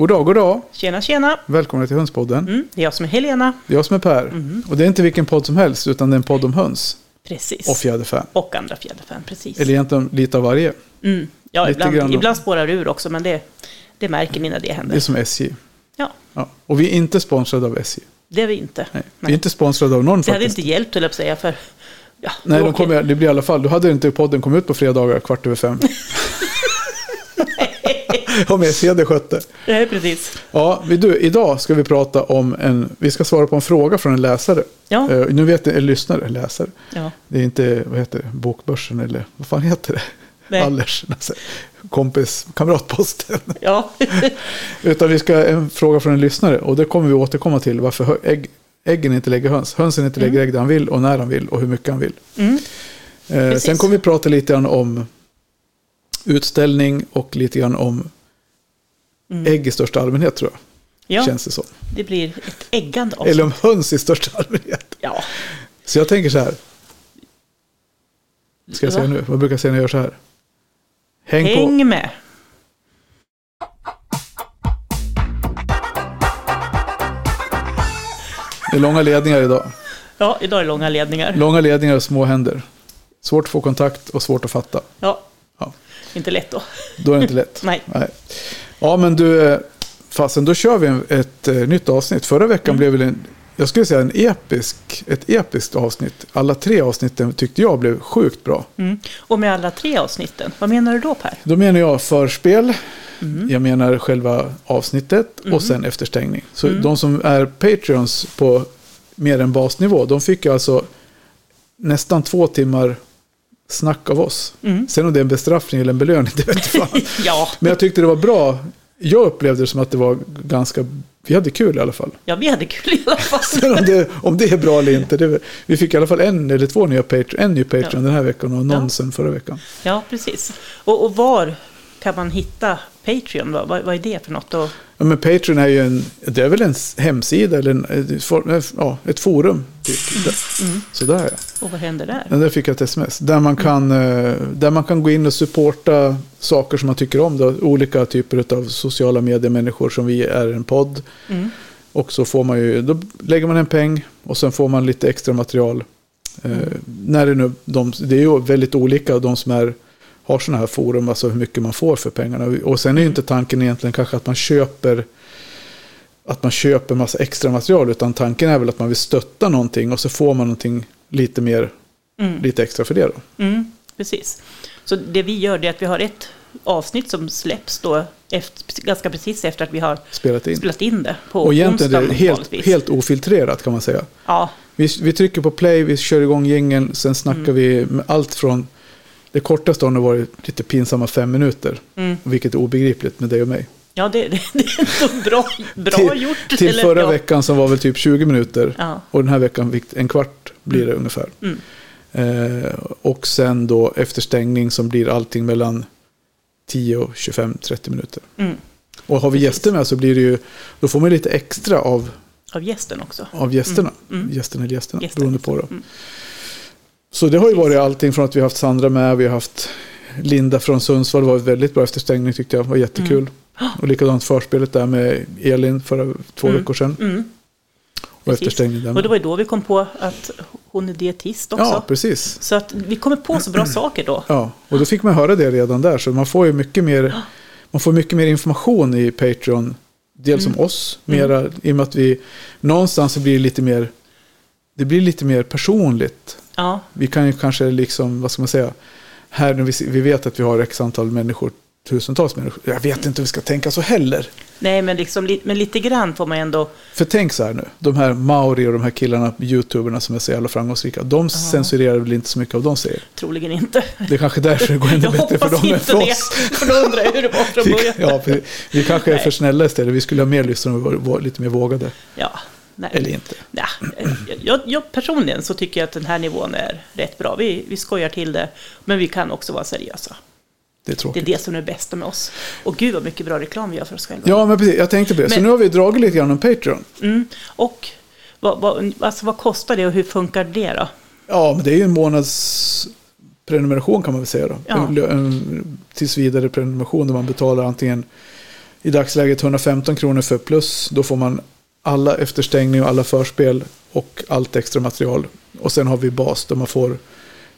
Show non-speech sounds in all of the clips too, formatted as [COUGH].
God dag, god dag. Tjena, tjena. Välkomna till Hönspodden. Mm, det är jag som är Helena. Det är jag som är Per. Mm. Och det är inte vilken podd som helst, utan det är en podd om höns Precis. och fjäderfän. Och andra fjäderfän, precis. Eller egentligen lite av varje. Mm. Ja, lite ibland, grann. ibland spårar det ur också, men det, det märker ni när det Det är händer. som SJ. Ja, Ja. Och vi är inte sponsrade av SJ. det är vi inte. Nej. Vi är inte sponsrade av någon Det hade faktiskt. inte hjälpt, höll jag säga, för... Ja, Nej, de kommer, det blir i alla fall. Då hade inte podden kommit ut på fredagar kvart över fem. [LAUGHS] Hade skött det. Nej, precis. Ja, du, idag ska vi prata om en... Vi ska svara på en fråga från en läsare. Ja, Eh, nu vet jag, en lyssnare, läsare. ja. Det är inte, vad heter det, Bokbörsen eller vad fan heter det? Nej. Allers, alltså, kompis, kamratposten. ja. [LAUGHS] Utan vi ska en fråga från en lyssnare och det kommer vi återkomma till varför ägg, äggen inte lägger höns. Hönsen inte lägger ägg där han vill och när han vill och hur mycket han vill. Mm. Eh, sen kommer vi prata lite grann om utställning och lite grann om ägg i största allmänhet tror jag. Mm. ja, Känns det som. det blir ett äggande avsnitt. Eller om höns i största allmänhet. Ja, Så jag tänker så här. Ska jag säga nu? Vad brukar jag säga när jag gör så här? Häng, på. häng med. Det är långa ledningar idag. Ja, idag är det långa ledningar. Långa ledningar och små händer. Svårt att få kontakt och svårt att fatta. Ja, Ja. inte lätt då. Då är det inte lätt. [LAUGHS] Nej. Nej. Ja, men du, eh, fasen, då kör vi en, ett eh, nytt avsnitt. Förra veckan Mm. blev väl en, jag skulle säga en episk, ett episkt avsnitt. Alla tre avsnitten tyckte jag blev sjukt bra. Mm. Och med alla tre avsnitten, vad menar du då Per? Då menar jag förspel, Mm. jag menar själva avsnittet och sen efterstängning. Så Mm. de som är Patreons på mer än basnivå, de fick alltså nästan två timmar snack av oss. Mm. Sen om det är en bestraffning eller en belöning, [LAUGHS] det vet fan. [LAUGHS] Ja, Men jag tyckte det var bra. Jag upplevde det som att det var ganska... Vi hade kul i alla fall. ja, vi hade kul i alla fall. [LAUGHS] Sen om det, om det är bra eller inte. Det, vi fick i alla fall en eller två nya Patreon. En ny Patreon Ja. den här veckan och någon Ja. sen förra veckan. Ja, precis. Och, och var kan man hitta Patreon? Vad, vad är det för något? Och, Ja, men Patreon är ju en... Det är väl en hemsida eller en, ett ja, ett forum. Typ. Mm. Sådär ja. och vad händer där? Ja, Där fick jag ett sms. Där man, kan, eh, där man kan gå in och supporta saker som man tycker om. Då. Olika typer av sociala mediemänniskor som vi är en podd. Mm. Och så får man ju, då lägger man en peng och sen får man lite extra material. Eh, när det, nu, de, det är ju väldigt olika de som är, har sådana här forum, alltså hur mycket man får för pengarna. Och sen är ju inte tanken egentligen kanske att man köper att man köper massa extra material utan tanken är väl att man vill stötta någonting och så får man någonting lite mer, Mm. lite extra för det då. Mm, precis. Så det vi gör är att vi har ett avsnitt som släpps då efter, ganska precis efter att vi har Spelat in. spelat in det på Och egentligen är det helt, helt ofiltrerat kan man säga. Ja, Vi, vi trycker på play, vi kör igång jingeln, sen snackar Mm. vi allt från det kortaste har nog varit lite pinsamma fem minuter, mm. vilket är obegripligt med dig och mig. ja det, det, det är bra, bra till, gjort. Till förra ja. veckan som var väl typ 20 minuter Ja. och den här veckan fick en kvart blir det ungefär. Mm. Eh, och sen då efter stängning som blir allting mellan 10 och 25-30 minuter. Mm. Och har vi Precis. gäster med så blir det ju, då får man lite extra av, Av gästen också. av gästerna. Mm. Mm. Gästerna eller gästerna, Gästen. beroende på. Då. Mm. Så det har ju varit allting från att vi har haft Sandra med, vi har haft Linda från Sundsvall, det var väldigt bra efterstängning tyckte jag, det var jättekul. Och likadant förspelet där med Elin för två Mm. veckor sedan. Mm. Och efterstängning där Och det var ju då vi kom på att hon är dietist också. Ja, precis. Så att vi kommer på så bra [CLEARS THROAT] saker då. Ja, och då fick man höra det redan där. Så man får ju mycket mer, man får mycket mer information i Patreon. Dels om oss, mera, i och med att vi någonstans blir lite mer, det blir lite mer personligt. Ja, Vi kan ju kanske liksom, vad ska man säga, här när vi, vi vet att vi har x antal människor, tusentals människor. Jag vet inte hur vi ska tänka så heller. nej men, liksom, li- men lite grann får man ändå... För tänk så här nu, de här Mauri och de här killarna, youtuberna som är så jävla framgångsrika, de censurerar väl inte så mycket av de säger. Troligen inte. Det är kanske därför det går ännu Jag bättre för hoppas dem än inte för det. oss. För då undrar jag hur det var från Vi, början. ja, vi, vi kanske är Nej. för snälla istället. Vi skulle ha mer lyssnare och vara, vara lite mer vågade. Ja, nej. Eller inte. Ja, jag, jag personligen så tycker jag att den här nivån är rätt bra. Vi, vi skojar till det, men vi kan också vara seriösa. Det är Det är det som är det bästa med oss. Och gud vad mycket bra reklam vi gör för oss själva. Ja, men precis. Jag tänkte på det. Så Men- nu har vi dragit lite grann om Patreon. Mm. Och vad, vad, alltså, vad kostar det och hur funkar det då? Ja, men det är ju en månads prenumeration kan man väl säga då. Ja. En, en tills vidare prenumeration där man betalar antingen i dagsläget 115 kronor för plus. Då får man alla efterstängning och alla förspel och allt extra material. Och sen har vi bas där man får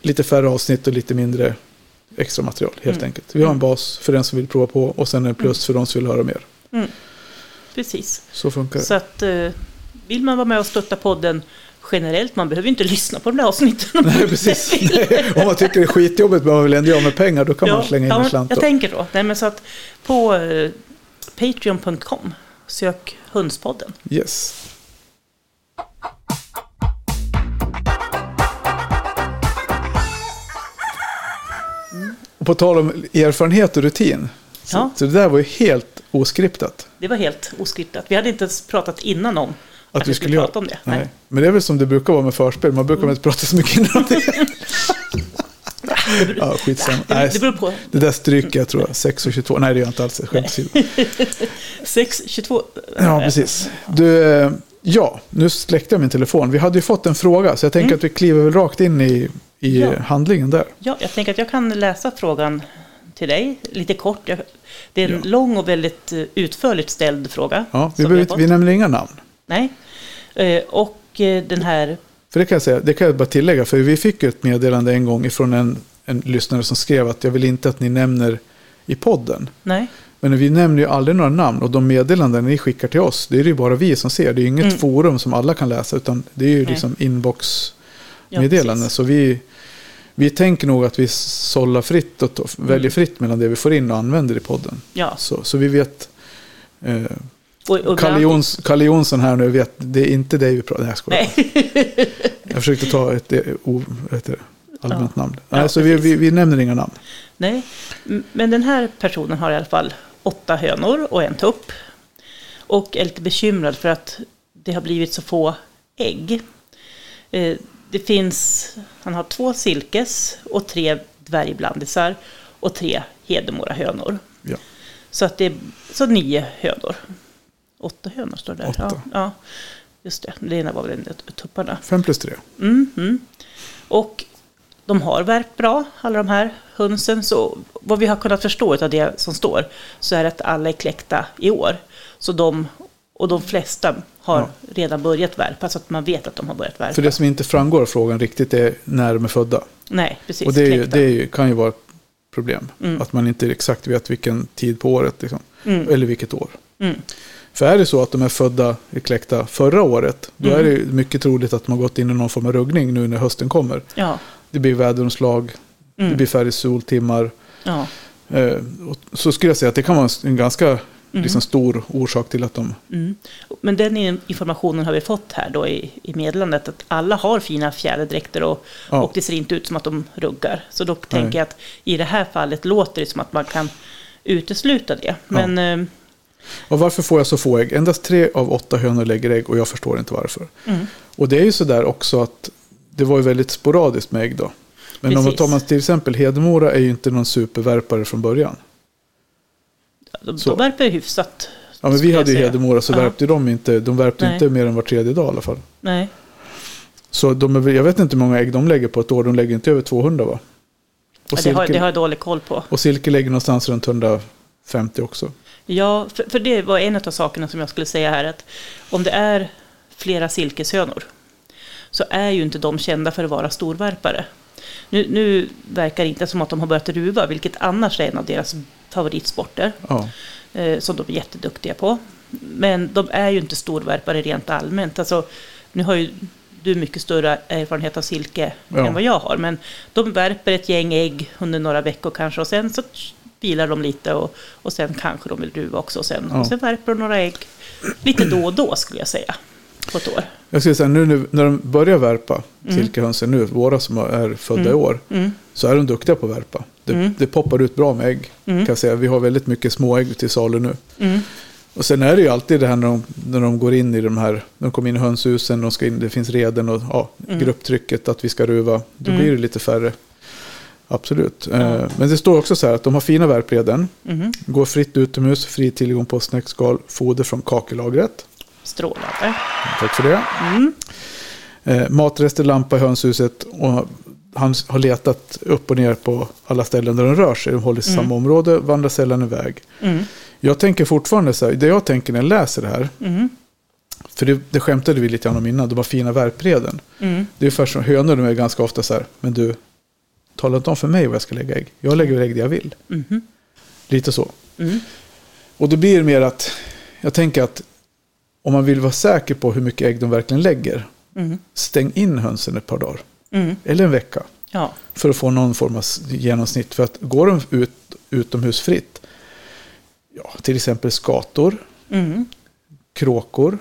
lite färre avsnitt och lite mindre extra material helt Mm. enkelt. Vi har en bas för den som vill prova på och sen en plus för de som vill höra mer. Mm. Precis. Så funkar det. Så att eh, vill man vara med och stötta podden generellt, man behöver inte lyssna på de där avsnitten. om [LAUGHS] man Nej, precis. [LAUGHS] Nej, [LAUGHS] om man tycker det är skitjobbigt men man vill ändå göra med pengar då kan man Ja, slänga in ja, en slant. Jag då. tänker så. Nej, men så att på eh, Patreon.com sök Hundspodden. Yes. Och på tal om erfarenhet och rutin. Så, Ja. så det där var ju helt oskriptat. Det var helt oskriptat. Vi hade inte ens pratat innan om Att, vi skulle prata om det. Nej. Nej. Men det är väl som det brukar vara med förspel. Man brukar väl inte prata så mycket innan det. [LAUGHS] [LAUGHS] ja, skitsamma. Det, Nej, det beror på. det där stryker jag tror jag. 6 och 22. Nej, det gör jag inte alls. Skämt åsido. 6, 22. Ja, precis. Du, eh, ja, nu släckte jag min telefon. Vi hade ju fått en fråga, så jag tänker Mm. att vi kliver väl rakt in i, i Ja. handlingen där. Ja, jag tänker att jag kan läsa frågan till dig lite kort. Jag, det är en Ja. lång och väldigt eh, utförligt ställd fråga. Ja, vi, behöver, vi nämner inga namn. Nej. Eh, Och den här, För det kan jag säga, det kan jag bara tillägga, för vi fick ett meddelande en gång ifrån en, en lyssnare som skrev att jag vill inte att ni nämner i podden. nej, Men vi nämner ju aldrig några namn och de meddelanden ni skickar till oss, det är ju bara vi som ser. Det är ju inget Mm. forum som alla kan läsa, utan det är ju Nej. liksom inbox ja. Så vi, vi tänker nog att vi sållar fritt och to- väljer fritt mellan det vi får in och använder i podden. Ja, Så, så vi vet. Eh, och, och Kalle, Jons, Kalle Jonsson här nu vet, det är inte dig vi pratar. Nej, jag skojar. Jag försökte ta ett, eh, o, vad allmänt namn. Ja, Nej, så vi, vi, vi nämner inga namn. Nej, men den här personen har i alla fall åtta hönor och en tupp. Och är lite bekymrad för att det har blivit så få ägg. Eh, Det finns, han har två silkes och tre dvärgblandisar och tre Hedemora hönor. Ja. Så att det är så nio hönor. Åtta hönor står det där. Åtta. Ja, ja, just det. Det ena var väl en av tupparna. Fem plus tre. Mm, mm. Och de har värpt bra, alla de här hönsen. Så vad vi har kunnat förstå av det som står så är att alla är kläckta i år. Så de, och de flesta har Ja. redan börjat värpa, så att man vet att de har börjat värpa. För det som inte framgår av frågan riktigt är när de är födda. Nej, precis. och det, är ju, det är ju, kan ju vara ett problem. Mm. Att man inte exakt vet vilken tid på året. Liksom. Mm. Eller vilket år. Mm. För är det så att de är födda i kläckta förra året. Då Mm. är det mycket troligt att de har gått in i någon form av ruggning nu när hösten kommer. Ja, Det blir väderomslag. Det mm. blir färre soltimmar. ja. Eh, och så skulle jag säga att det kan vara en ganska Mm. liksom, stor orsak till att de... Mm. Men den in- informationen har vi fått här då i, i meddelandet att alla har fina fjäderdräkter och, Ja. och det ser inte ut som att de ruggar. Så då tänker jag att i det här fallet låter det som att man kan utesluta det. Men eh, Och varför får jag så få ägg? Endast tre av åtta hönor lägger ägg och jag förstår inte varför. mm, Och det är ju sådär också att det var ju väldigt sporadiskt med ägg då. Men om man Precis. tar man till exempel Hedemora är ju inte någon supervärpare från början. de, Så. de värper hyfsat. Ja, men vi hade ju säga. Hedemora så Ja. värpte de inte, de värpte Nej. inte mer än var tredje dag i alla fall. Nej, Så de är, jag vet inte hur många ägg de lägger på ett år, de lägger inte över 200 va? Ja, det, har, det har jag dålig koll på. och silke lägger någonstans runt 150 också. Ja, för, för det var en av sakerna som jag skulle säga här. Att om det är flera silkeshönor så är ju inte de kända för att vara storvärpare. Nu, nu verkar det inte som att de har börjat ruva, vilket annars är en av deras favoritsporter. Ja. eh, som de är jätteduktiga på. Men de är ju inte storvärpare rent allmänt. Alltså, nu har ju du mycket större erfarenhet av silke Ja. än vad jag har. Men de värper ett gäng ägg under några veckor kanske och sen så vilar de lite och, och sen kanske de vill ruva också. Och sen, Ja. och sen värper de några ägg lite då och då skulle jag säga på ett år. Jag skulle säga nu, nu när de börjar värpa, Mm. silkehönsen nu, våra som är födda Mm. i år, Mm, så är de duktiga på att värpa. Det, Mm. det poppar ut bra med ägg. mm, Kan jag säga. Vi har väldigt mycket små ägg till salu nu. mm, Och sen är det ju alltid det här när de, när de går in i de här, de kommer in i hönshusen, de ska in, det finns reden och ja, Mm. grupptrycket att vi ska ruva. Då Mm. blir det lite färre. Absolut. Eh, Men det står också så här att de har fina värpreden. mm. Går fritt utomhus, fri tillgång på snäckskal, foder från kakellagret. Strålande. Tack för det. Mm, Eh, matrester, lampa i hönshuset. Och han har letat upp och ner på alla ställen där de rör sig. De håller sig i Mm. samma område, vandrar sällan iväg. Mm. Jag tänker fortfarande så här, det jag tänker när jag läser det här, Mm. för det, det skämtade vi lite grann om innan, de har fina värpreden. Mm. Det är ungefär som hönor, de är ganska ofta så här, men du, tala inte om för mig vad jag ska lägga ägg. Jag lägger ägg där jag vill. Mhm. Lite så. Mm. Och då blir det mer att, jag tänker att om man vill vara säker på hur mycket ägg de verkligen lägger, Mm. stäng in hönsen ett par dagar. Mm. Eller en vecka. Ja. För att få någon form av genomsnitt. För att går de ut utomhusfritt, ja, till exempel skator, Mm. kråkor,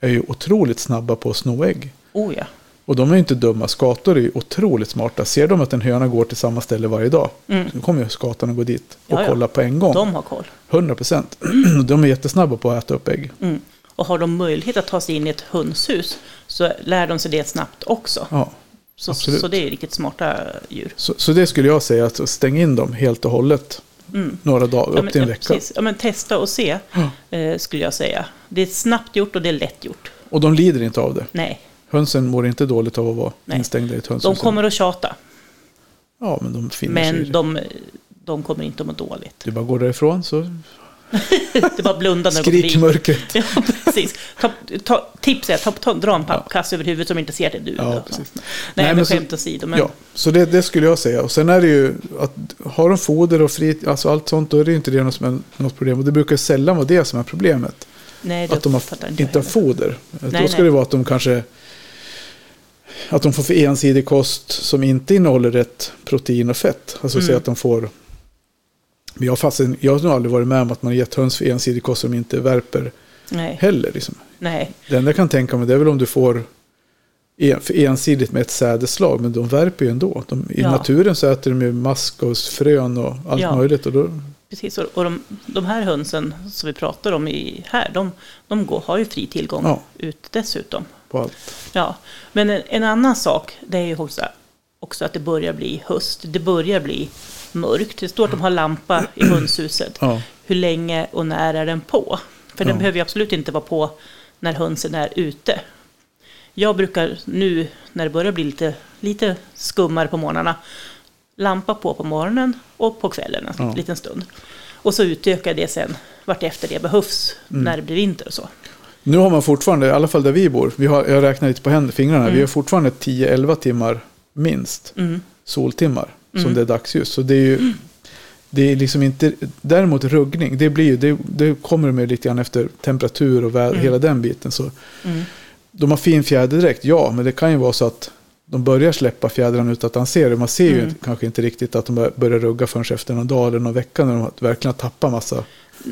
är ju otroligt snabba på att sno ägg. Oh ja. Och de är ju inte dumma. Skator är ju otroligt smarta. Ser de att en höna går till samma ställe varje dag, Mm. då kommer ju skatan att gå dit och Ja, ja. kolla på en gång. De har koll. 100 procent. [CLEARS THROAT] De är jättesnabba på att äta upp ägg. Mm. Och har de möjlighet att ta sig in i ett hönshus så lär de sig det snabbt också. Ja. Så, så det är riktigt smarta djur. Så, så det skulle jag säga, att stäng in dem helt och hållet Mm. några dagar, Ja, upp men, till en vecka. precis. Ja, men testa och se, eh, skulle jag säga. Det är snabbt gjort och det är lätt gjort. Och de lider inte av det. Nej, Hönsen mår inte dåligt av att vara Nej. instängda i ett hönshus. de kommer att tjata, Ja, men de finner sig i men det. de, de kommer inte att må dåligt. Du bara går därifrån så Det var blunda när de går skrik förbi. mörkret. Ja, precis. Ta, ta, tips är, ta, ta, dra en pappkasse över huvudet som inte ser att det du. Ja, då. precis. Nej, Nej, men skämt åsido. Men, Ja, så det, det skulle jag säga. Och sen är det ju att har de foder och frit, alltså allt sånt, då är det inte det något, som är något problem. Och det brukar sällan vara det som är problemet. nej, Att de har, inte, inte har foder. då Nej, ska nej. det vara att de kanske att de får för ensidig kost som inte innehåller rätt protein och fett. Alltså Mm. att de får men jag, har fasen, jag har nog aldrig varit med om att man har gett höns för ensidig kost som inte värper Nej, heller. Liksom. nej. Det enda jag kan tänka mig det är väl om du får en, ensidigt med ett sädesslag. Men de värper ju ändå. De, I Ja. naturen så äter de ju mask och frön och allt Ja. möjligt. Och då, Precis, och de, de här hönsen som vi pratar om i, här, de, de går, har ju fri tillgång Ja. ut dessutom. på allt. Ja, men en, en annan sak, det är ju också, också att det börjar bli höst. Det börjar bli mörkt. Det står att de har lampa i hönshuset. Ja. Hur länge och när är den på? För den Ja. behöver ju absolut inte vara på när hönsen är ute. Jag brukar nu, när det börjar bli lite, lite skummare på morgnarna, lampa på på morgonen och på kvällen en Ja. liten stund. Och så utökar det sen vartefter det behövs, Mm. när det blir vinter och så. Nu har man fortfarande, i alla fall där vi bor, vi har, jag räknar lite på händer, fingrarna, Mm. vi har fortfarande 10-11 timmar minst Mm. soltimmar som Mm. det är dagsljus. Så det är ju det är liksom inte, däremot ruggning, det, blir ju, det, det kommer med lite grann efter temperatur och vä- Mm. hela den biten. Så Mm. de har fin fjäderdräkt, ja, men det kan ju vara så att de börjar släppa fjädrarna utan att han ser det. Man ser ju Mm. kanske inte riktigt att de bör- börjar rugga förrän efter någon dag eller någon vecka när de verkligen har tappat massa.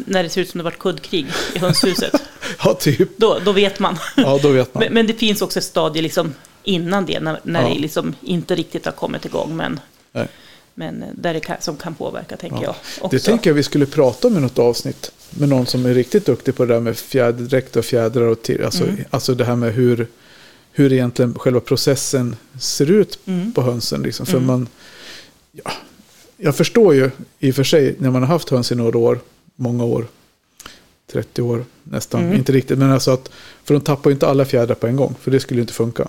När det ser ut som det varit kuddkrig i hönshuset. [LAUGHS] Ja, typ. då, då vet man. Ja, då vet man. [LAUGHS] Men, men det finns också ett stadie liksom innan det, när, när Ja. det liksom inte riktigt har kommit igång. Men, Nej. men där det kan, som kan påverka, tänker Ja. jag. Också. Det tänker jag vi skulle prata om i något avsnitt. Med någon som är riktigt duktig på det där med fjäderdräkt och fjädrar. Och till, alltså, Mm. alltså det här med hur, hur egentligen själva processen ser ut Mm. på hönsen. Liksom. För Mm. man, ja, jag förstår ju i och för sig när man har haft höns i några år, många år, 30 år nästan, Mm. inte riktigt. Men alltså att, för de tappar ju inte alla fjädrar på en gång, för det skulle ju inte funka.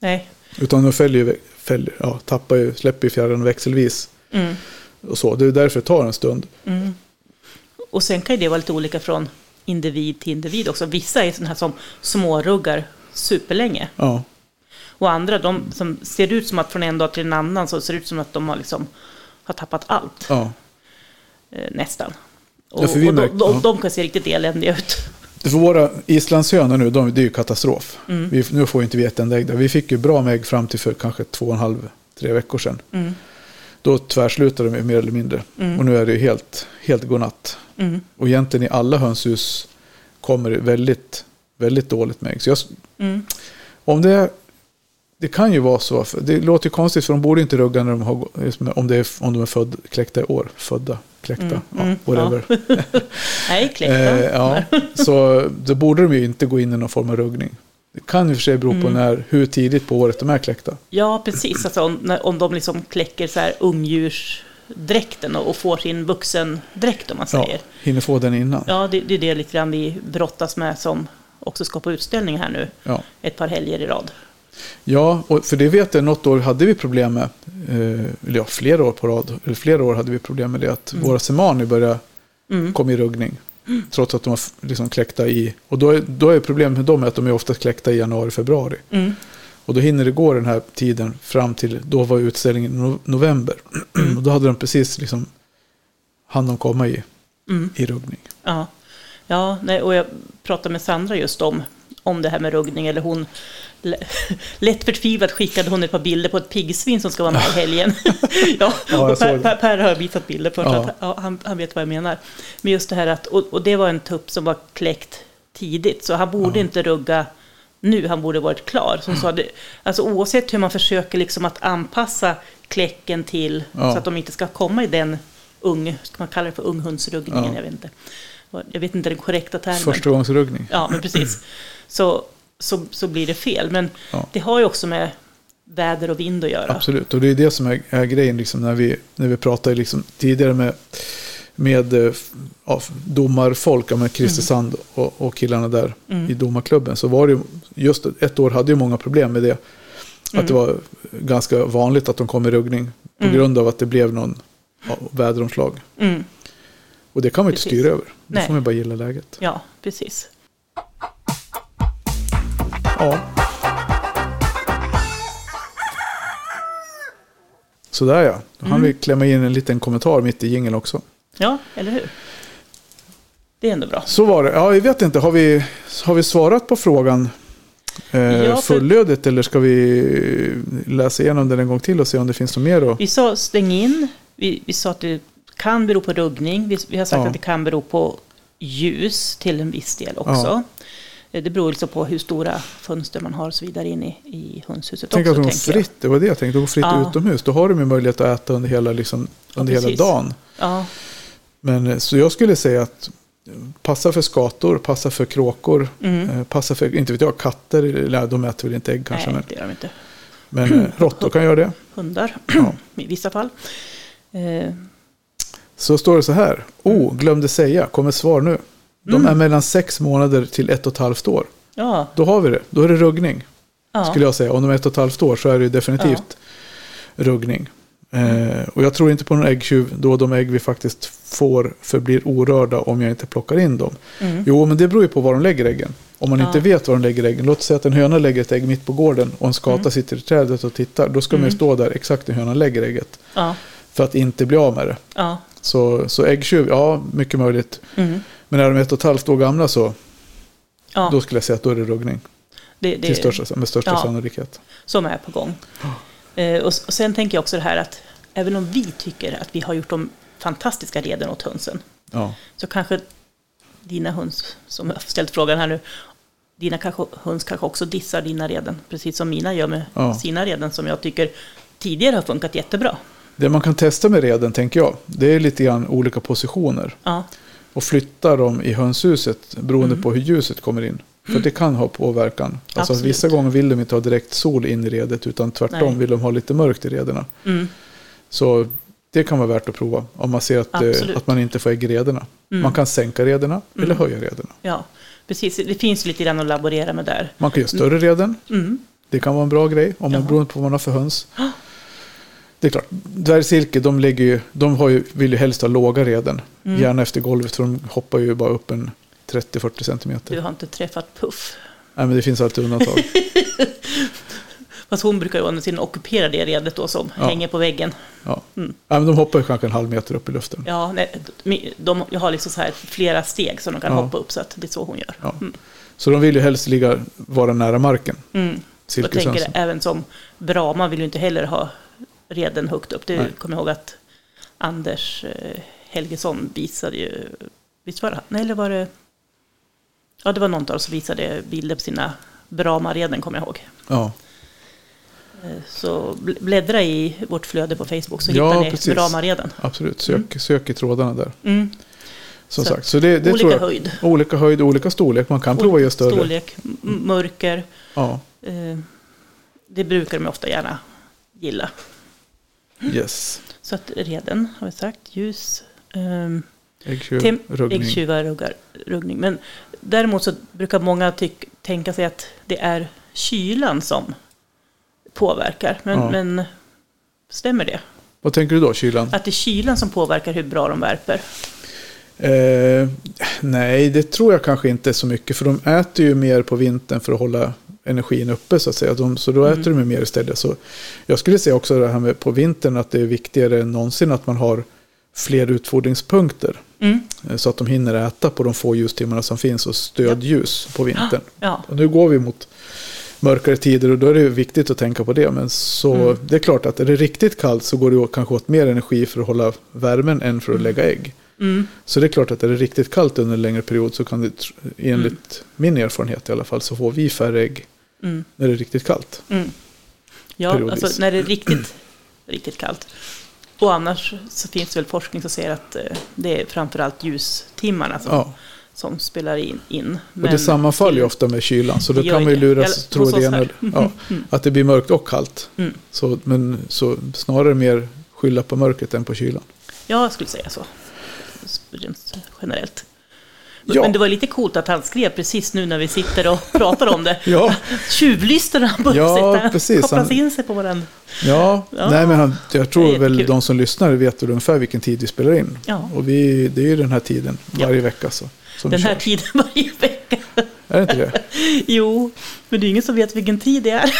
Nej. Utan de fäller fäller, ja, tappar ju, släpper ju fjädrarna växelvis. Mm. Och så. Det är därför det tar en stund. Mm. Och sen kan ju det vara lite olika från individ till individ också. Vissa är sådana här som småruggar superlänge. Ja, Och andra, de som ser ut som att från en dag till en annan så ser det ut som att de har, liksom, har tappat allt. ja. Eh, nästan. Och, Ja, och de, de, de kan se riktigt eländiga ut. För våra islandshönor nu, de, det är ju katastrof. Mm. Vi, nu får vi inte vi ett enda ägg där. Vi fick ju bra med ägg fram till för kanske två och en halv, tre veckor sedan. Mm. Då tvärslutade de mer eller mindre. Mm. Och nu är det ju helt, helt godnatt. Mm. Och egentligen i alla hönshus kommer det väldigt, väldigt dåligt med ägg. Så jag, Mm. om det, det kan ju vara så. Det låter ju konstigt för de borde inte rugga när de har, om, det är, om de är född, kläckta i år. Födda, kläckta, Mm, ja, mm, whatever. [LAUGHS] Nej, kläckta. [LAUGHS] Eh, ja, så då borde de ju inte gå in i någon form av ruggning. Det kan i och för sig bero på Mm. när, hur tidigt på året de är kläckta. Ja, precis. Alltså, om, när, om de liksom kläcker så här ungdjursdräkten och, och får sin vuxendräkt, om man Ja, säger. hinner få den innan. Ja, det, det är det lite grann vi brottas med som också ska på utställning här nu. Ja, Ett par helger i rad. Ja för det vet jag, något år hade vi problem med. eh, eller ja, flera år på rad, eller flera år hade vi problem med det, att Mm. våra semani började Mm. komma i ruggning. Trots att de var liksom kläckta i, och då är, då är problemet med dem att de är oftast kläckta i januari, februari. Mm. Och då hinner det gå den här tiden fram till, då var utställningen i no- november. Mm. och då hade de precis liksom hann de komma i, Mm. i ruggning. Ja, ja nej, och jag pratade med Sandra just om, om det här med ruggning. Eller hon, [LAUGHS] lätt förtvivlat skickade hon ett par bilder på ett piggsvin som ska vara med i helgen. ja, [LAUGHS] och per, per, per har visat bilder på. Ja. Ja. Att, ja, han, han vet vad jag menar. Men just det här att, och, och det var en tupp som var kläckt tidigt. Så han borde Ja. inte rugga nu, han borde varit klar. Som sa det, alltså oavsett hur man försöker liksom att anpassa kläcken till Ja. så att de inte ska komma i den ung, ska man kalla det för unghundsruggningen? Ja. Jag vet inte. Jag vet inte den korrekta termen. Förstagångsruggning. Ja, men precis. Så, så, så blir det fel. Men Ja. det har ju också med väder och vind att göra. Absolut, och det är det som är, är grejen liksom, när, vi, när vi pratade liksom, tidigare med, med eh, ja, domarfolk, med Christer Sand och, och killarna där Mm. i domarklubben. Så var det ju, just ett år hade ju många problem med det. Att det var ganska vanligt att de kom i ruggning på Mm. grund av att det blev någon ja, väderomslag. Mm, Och det kan man ju inte Precis. styra över. Då Nej. får man bara gilla läget. ja, precis. Ja. Sådär ja. Då hann Mm. vi klämma in en liten kommentar mitt i jingeln också. Ja, eller hur? Det är ändå bra. Så var det. Ja, jag vet inte. Har vi, har vi svarat på frågan eh, Ja, för- fullödigt eller ska vi läsa igenom den en gång till och se om det finns något mer då? Vi sa stäng in. Vi, vi sa att det kan bero på ruggning. Vi, vi har sagt Ja. att det kan bero på ljus till en viss del också. Eh, Det beror liksom på hur stora fönster man har och så vidare in i, i hönshuset Tänk också. att tänker jag. fritt, det var det jag tänkte. Går fritt Ja. utomhus. Då har de ju möjlighet att äta under hela, liksom, Ja, under hela dagen. Ja, Men eh, så jag skulle säga att eh, passa för skator, passa för kråkor, mm. eh, passa för, inte vet jag, katter, de äter väl inte ägg kanske, nej, men, det gör de inte. men råttor kan göra det. Hundar, Ja. [CLEARS THROAT] i vissa fall. Eh, Så står det så här. Oh, glömde säga, kommer svar nu. De Mm. är mellan sex månader till ett och ett halvt år. ja, Då har vi det. Då är det ruggning, ja. skulle jag säga. Om de är ett och ett halvt år så är det definitivt ruggning. Eh, och jag tror inte på någon äggtjuv då de ägg vi faktiskt får förblir orörda om jag inte plockar in dem. Mm. Jo, men det beror ju på var de lägger äggen. Om man Ja. inte vet var de lägger äggen. Låt säga att en höna lägger ett ägg mitt på gården och en skata Mm. sitter i trädet och tittar. Då ska man ju Mm. stå där exakt när hönan lägger ägget. ja, För att inte bli av med det. ja. Så, så äggtjuv, ja, mycket möjligt. Mm. Men när de är ett och ett halvt år gamla så, ja. då skulle jag säga att då är det ruggning. det, det, Till största, med största Ja. sannolikhet. som är på gång. Eh, och, och sen tänker jag också det här att även om vi tycker att vi har gjort de fantastiska reden åt hönsen Ja, så kanske dina höns, som har ställt frågan här nu, dina kanske, höns kanske också dissar dina reden, precis som mina gör med Ja. sina reden som jag tycker tidigare har funkat jättebra. Det man kan testa med reden, tänker jag, det är lite grann olika positioner. Ja, Och flytta dem i hönshuset beroende Mm. på hur ljuset kommer in. För det kan ha påverkan. Alltså Absolut. vissa gånger vill de inte ha direkt sol in i redet utan tvärtom Nej. vill de ha lite mörkt i rederna. mm, Så det kan vara värt att prova om man ser att, eh, Absolut. att man inte får ägg i rederna. Mm. Man kan sänka rederna eller Mm. höja rederna. ja, precis. Det finns lite grann att laborera med där. Man kan göra större reden. Mm, Det kan vara en bra grej om man beroende på vad man har för höns. Det är klart, dvärgsilke de, lägger ju, de har ju, vill ju helst ha låga reden. Mm. Gärna efter golvet för de hoppar ju bara upp en 30-40 centimeter. du har inte träffat Puff. Nej men det finns alltid undantag. [LAUGHS] Fast hon brukar ju å andra ockupera det redet då som Ja. hänger på väggen. Ja. Mm. Nej, men de hoppar ju kanske en halv meter upp i luften. Ja, nej, de, de, jag har liksom så här flera steg som de kan Ja. hoppa upp så att det är så hon gör. Ja. Mm. Så de vill ju helst ligga, vara nära marken. Mm. Jag tänker även som Brahma vill ju inte heller ha reden högt upp. Nej. kommer ihåg att Anders eh, Helgesson visade ju, visst var det Nej, eller var det, ja det var någon av oss som visade bilder på sina Brahma-reden kommer jag ihåg. Ja. Eh, Så bl- bläddra i vårt flöde på Facebook så Ja, hittar ni precis. Brahma-reden. Absolut, sök, sök i trådarna där. Mm. Som Så- sagt, så det, det olika tror jag. höjd. Olika höjd, olika storlek. Man kan prova att göra större. Storlek, mörker. Ja, Eh, det brukar de ofta gärna gilla. Yes. Så att reden har vi sagt, ljus. ehm, Äggtjuv, Tem- ruggning. Äggtjuvar, ruggar, ruggning. Men däremot så brukar många tyck, tänka sig att det är kylan som påverkar. Men, Ja. men Stämmer det? Vad tänker du då, kylan? Att det är kylan som påverkar hur bra de värper? Eh, nej, det tror jag kanske inte så mycket. För de äter ju mer på vintern för att hålla energin uppe så att säga. De, så då äter de ju mer istället. Så jag skulle säga också det här med på vintern att det är viktigare än någonsin att man har fler utfodringspunkter. Mm. Eh, Så att de hinner äta på de få ljustimmarna som finns och stödljus på vintern. [GASPS] Ja. Och nu går vi mot mörkare tider och då är det viktigt att tänka på det. Men så Mm. det är klart att är det riktigt kallt så går det kanske åt mer energi för att hålla värmen än för att lägga ägg. Mm. Så det är klart att är det riktigt kallt under en längre period så kan det, enligt Mm. min erfarenhet i alla fall, så får vi färre ägg Mm. när det är riktigt kallt. Mm. Ja, alltså när det är riktigt, [CLEARS THROAT] riktigt kallt. Och annars så finns det väl forskning som säger att eh, det är framförallt ljustimmarna som, Ja. som spelar in. in. Och det sammanfaller ju ofta med kylan. Så då kan man ju luras Eller tro det här. ja, [LAUGHS] Mm. att det blir mörkt och kallt. Mm. Så, men så snarare mer skylla på mörkret än på kylan. Ja, jag skulle säga så. Rent generellt. Ja. Men det var lite coolt att han skrev precis nu när vi sitter och [LAUGHS] pratar om det. Ja, han på Ja, sätt. precis. Kopplas Han- in sig på varandra. ja. Ja. nej men han, jag tror väl de som lyssnar vet ungefär vilken tid vi spelar in. Ja. Och vi, det är ju den här tiden varje vecka. Så, Den här tiden [LAUGHS] varje vecka. Är det inte det? [LAUGHS] Jo, men det är ingen som vet vilken tid det är.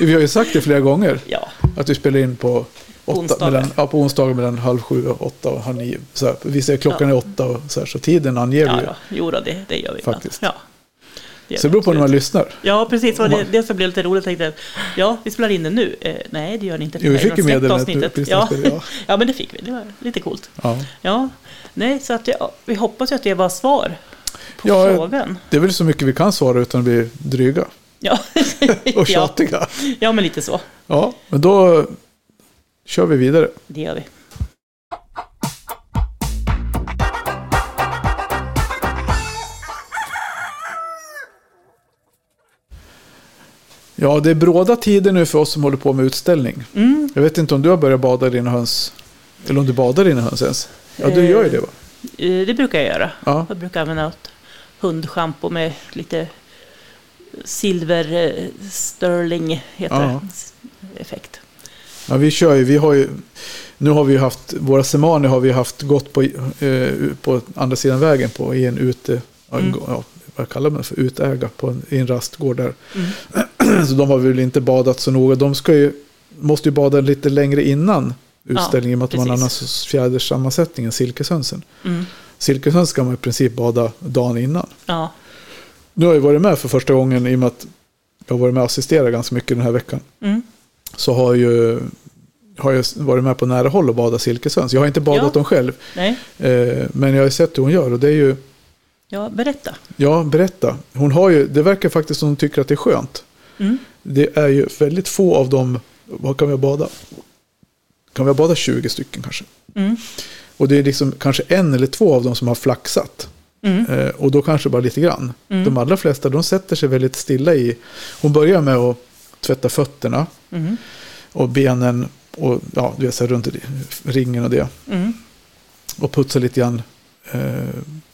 Vi har ju sagt det flera gånger. Ja, Att vi spelar in på, åtta, mellan, ja, på onsdagar mellan halv sju och åtta och halv nio. Så här, vi säger klockan är åtta och så här, så tiden anger vi ja, ju. ja. jo det, det gör vi. Faktiskt. Ja. Det Så det vi beror på när man lyssnar. Ja, precis. Om det, det som blev lite roligt tänkte jag, ja, vi spelar in det nu. Eh, nej, det gör ni inte. Jo, vi fick ju De släppte meddelandet nu, avsnittet. precis, Ja. ja. [LAUGHS] ja, men det fick vi. Det var lite coolt. Ja. Ja, nej, så att ja, vi hoppas ju att det var svar på Ja, jag- frågan. Det är väl så mycket vi kan svara utan att bli dryga Ja. [LAUGHS] och ja. tjatiga. ja, men lite så. Ja, men då kör vi vidare. Det gör vi. Ja, det är bråda tider nu för oss som håller på med utställning. Mm. Jag vet inte om du har börjat bada dina höns. Eller om du badar dina höns ens. Ja, du Eh, gör ju det va? Eh, Det brukar jag göra. Ja. Jag brukar använda ett hundschampo med lite silver eh, sterling heter Ja. Effekt. Ja, vi kör ju. Vi har ju nu har vi ju haft, våra semaner har vi haft gått på, eh, på andra sidan vägen på i en ute, ja, Mm. ja, vad kallar man det för, utäga på en, i en rastgård där. Mm. [CLEARS THROAT] Så de har väl inte badat så noga. De ska ju, måste ju bada lite längre innan utställningen med att de har en annan fjädersammansättning än silkeshönsen. Mm. Silkeshöns ska man i princip bada dagen innan. Ja. Nu har jag varit med för första gången i och med att jag har varit med och assisterat ganska mycket den här veckan. Mm. Så har, ju, har jag varit med på nära håll och badat silkeshöns. Jag har inte badat Ja. dem själv. Nej. Eh, men jag har sett hur hon gör och det är ju, Ja, berätta. ja berätta. Hon har ju, det verkar faktiskt som hon tycker att det är skönt. Mm. Det är ju väldigt få av dem, vad kan vi bada? Kan vi bada 20 stycken kanske? Mm. Och det är liksom kanske en eller två av dem som har flaxat. Mm. Eh, och då kanske bara lite grann. Mm. De allra flesta de sätter sig väldigt stilla i. Hon börjar med att tvätta fötterna Mm. och benen och ja, du vet, så här runt ringen och det. Mm. Och putsa lite grann. Eh,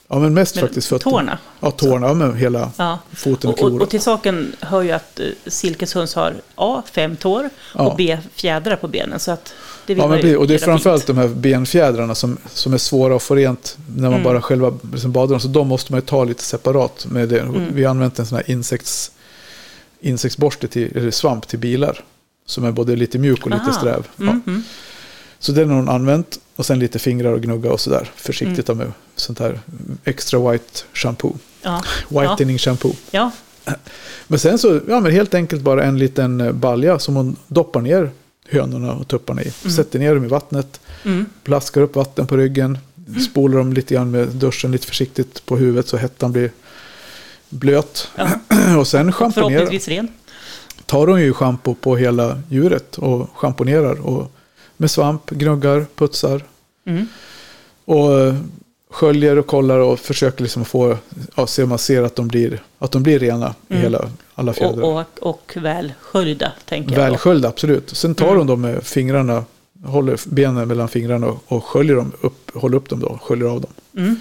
ja, men mest Men faktiskt fötterna. Tårna. Ja, tårna. Ja, men hela Ja. foten och Och, och, och till saken hör ju att eh, silkeshöns har A. Fem tår Ja. och B. Fjädrar på benen. Så att det vill Ja, men och det är framförallt fint. de här benfjädrarna som, som är svåra att få rent när man Mm. bara själva liksom badar dem. Så de måste man ju ta lite separat. Med det. Mm. Vi har använt en sån här insekts, insektsborste till, eller svamp till bilar. Som är både lite mjuk och lite Aha. sträv. Ja. Mm. Mm. Så den har hon använt. Och sen lite fingrar och gnugga och sådär. Försiktigt Mm. med sånt här extra white shampoo. Ja. Whitening shampoo. ja. Men sen så, ja men helt enkelt bara en liten eh, balja som hon doppar ner hönorna och tupparna i. Mm. Sätter ner dem i vattnet. Mm. Plaskar upp vatten på ryggen. Spolar dem lite grann med duschen lite försiktigt på huvudet så hettan blir blöt. Ja. [CLEARS THROAT] och sen schamponerar. Förhoppningsvis ren. Tar hon ju schampo på hela djuret och schamponerar. Och med svamp, gnuggar, putsar. Mm. Och eh, sköljer och kollar och försöker liksom få, ja, se om man ser att de blir, att de blir rena i Mm. hela, alla fjädrar. Och, och, och väl sköljda, tänker jag. då. Välsköljda, absolut. Sen tar Mm. hon dem med fingrarna, håller benen mellan fingrarna och, och sköljer dem upp, håller upp dem då, sköljer av dem. Mm.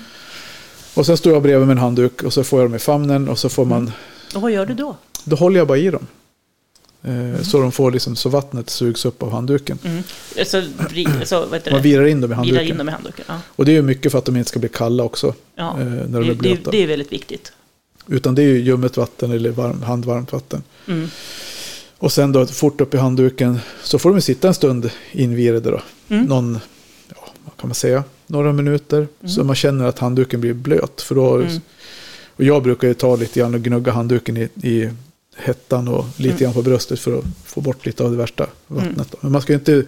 Och sen står jag bredvid med en handduk och så får jag dem i famnen och så får man, Och vad gör du då? då håller jag bara i dem. Eh, Så de får liksom, så vattnet sugs upp av handduken. Mm. Så, så Man virar in dem i handduken. in dem i handduken. Ja. Och det är ju mycket för att de inte ska bli kalla också. Ja. Eh, när de det, blöta. det är väldigt viktigt. Utan det är ju ljummet vatten eller varm, handvarmt vatten. Mm. Och sen då fort upp i handduken så får de sitta en stund invirade då. Mm. Någon, ja, vad kan man säga, några minuter. Så man känner att handduken blir blöt. För då, Mm. Och jag brukar ju ta lite grann och gnugga handduken i, i hettan och lite Mm. grann på bröstet för att få bort lite av det värsta vattnet. då. Men man ska inte,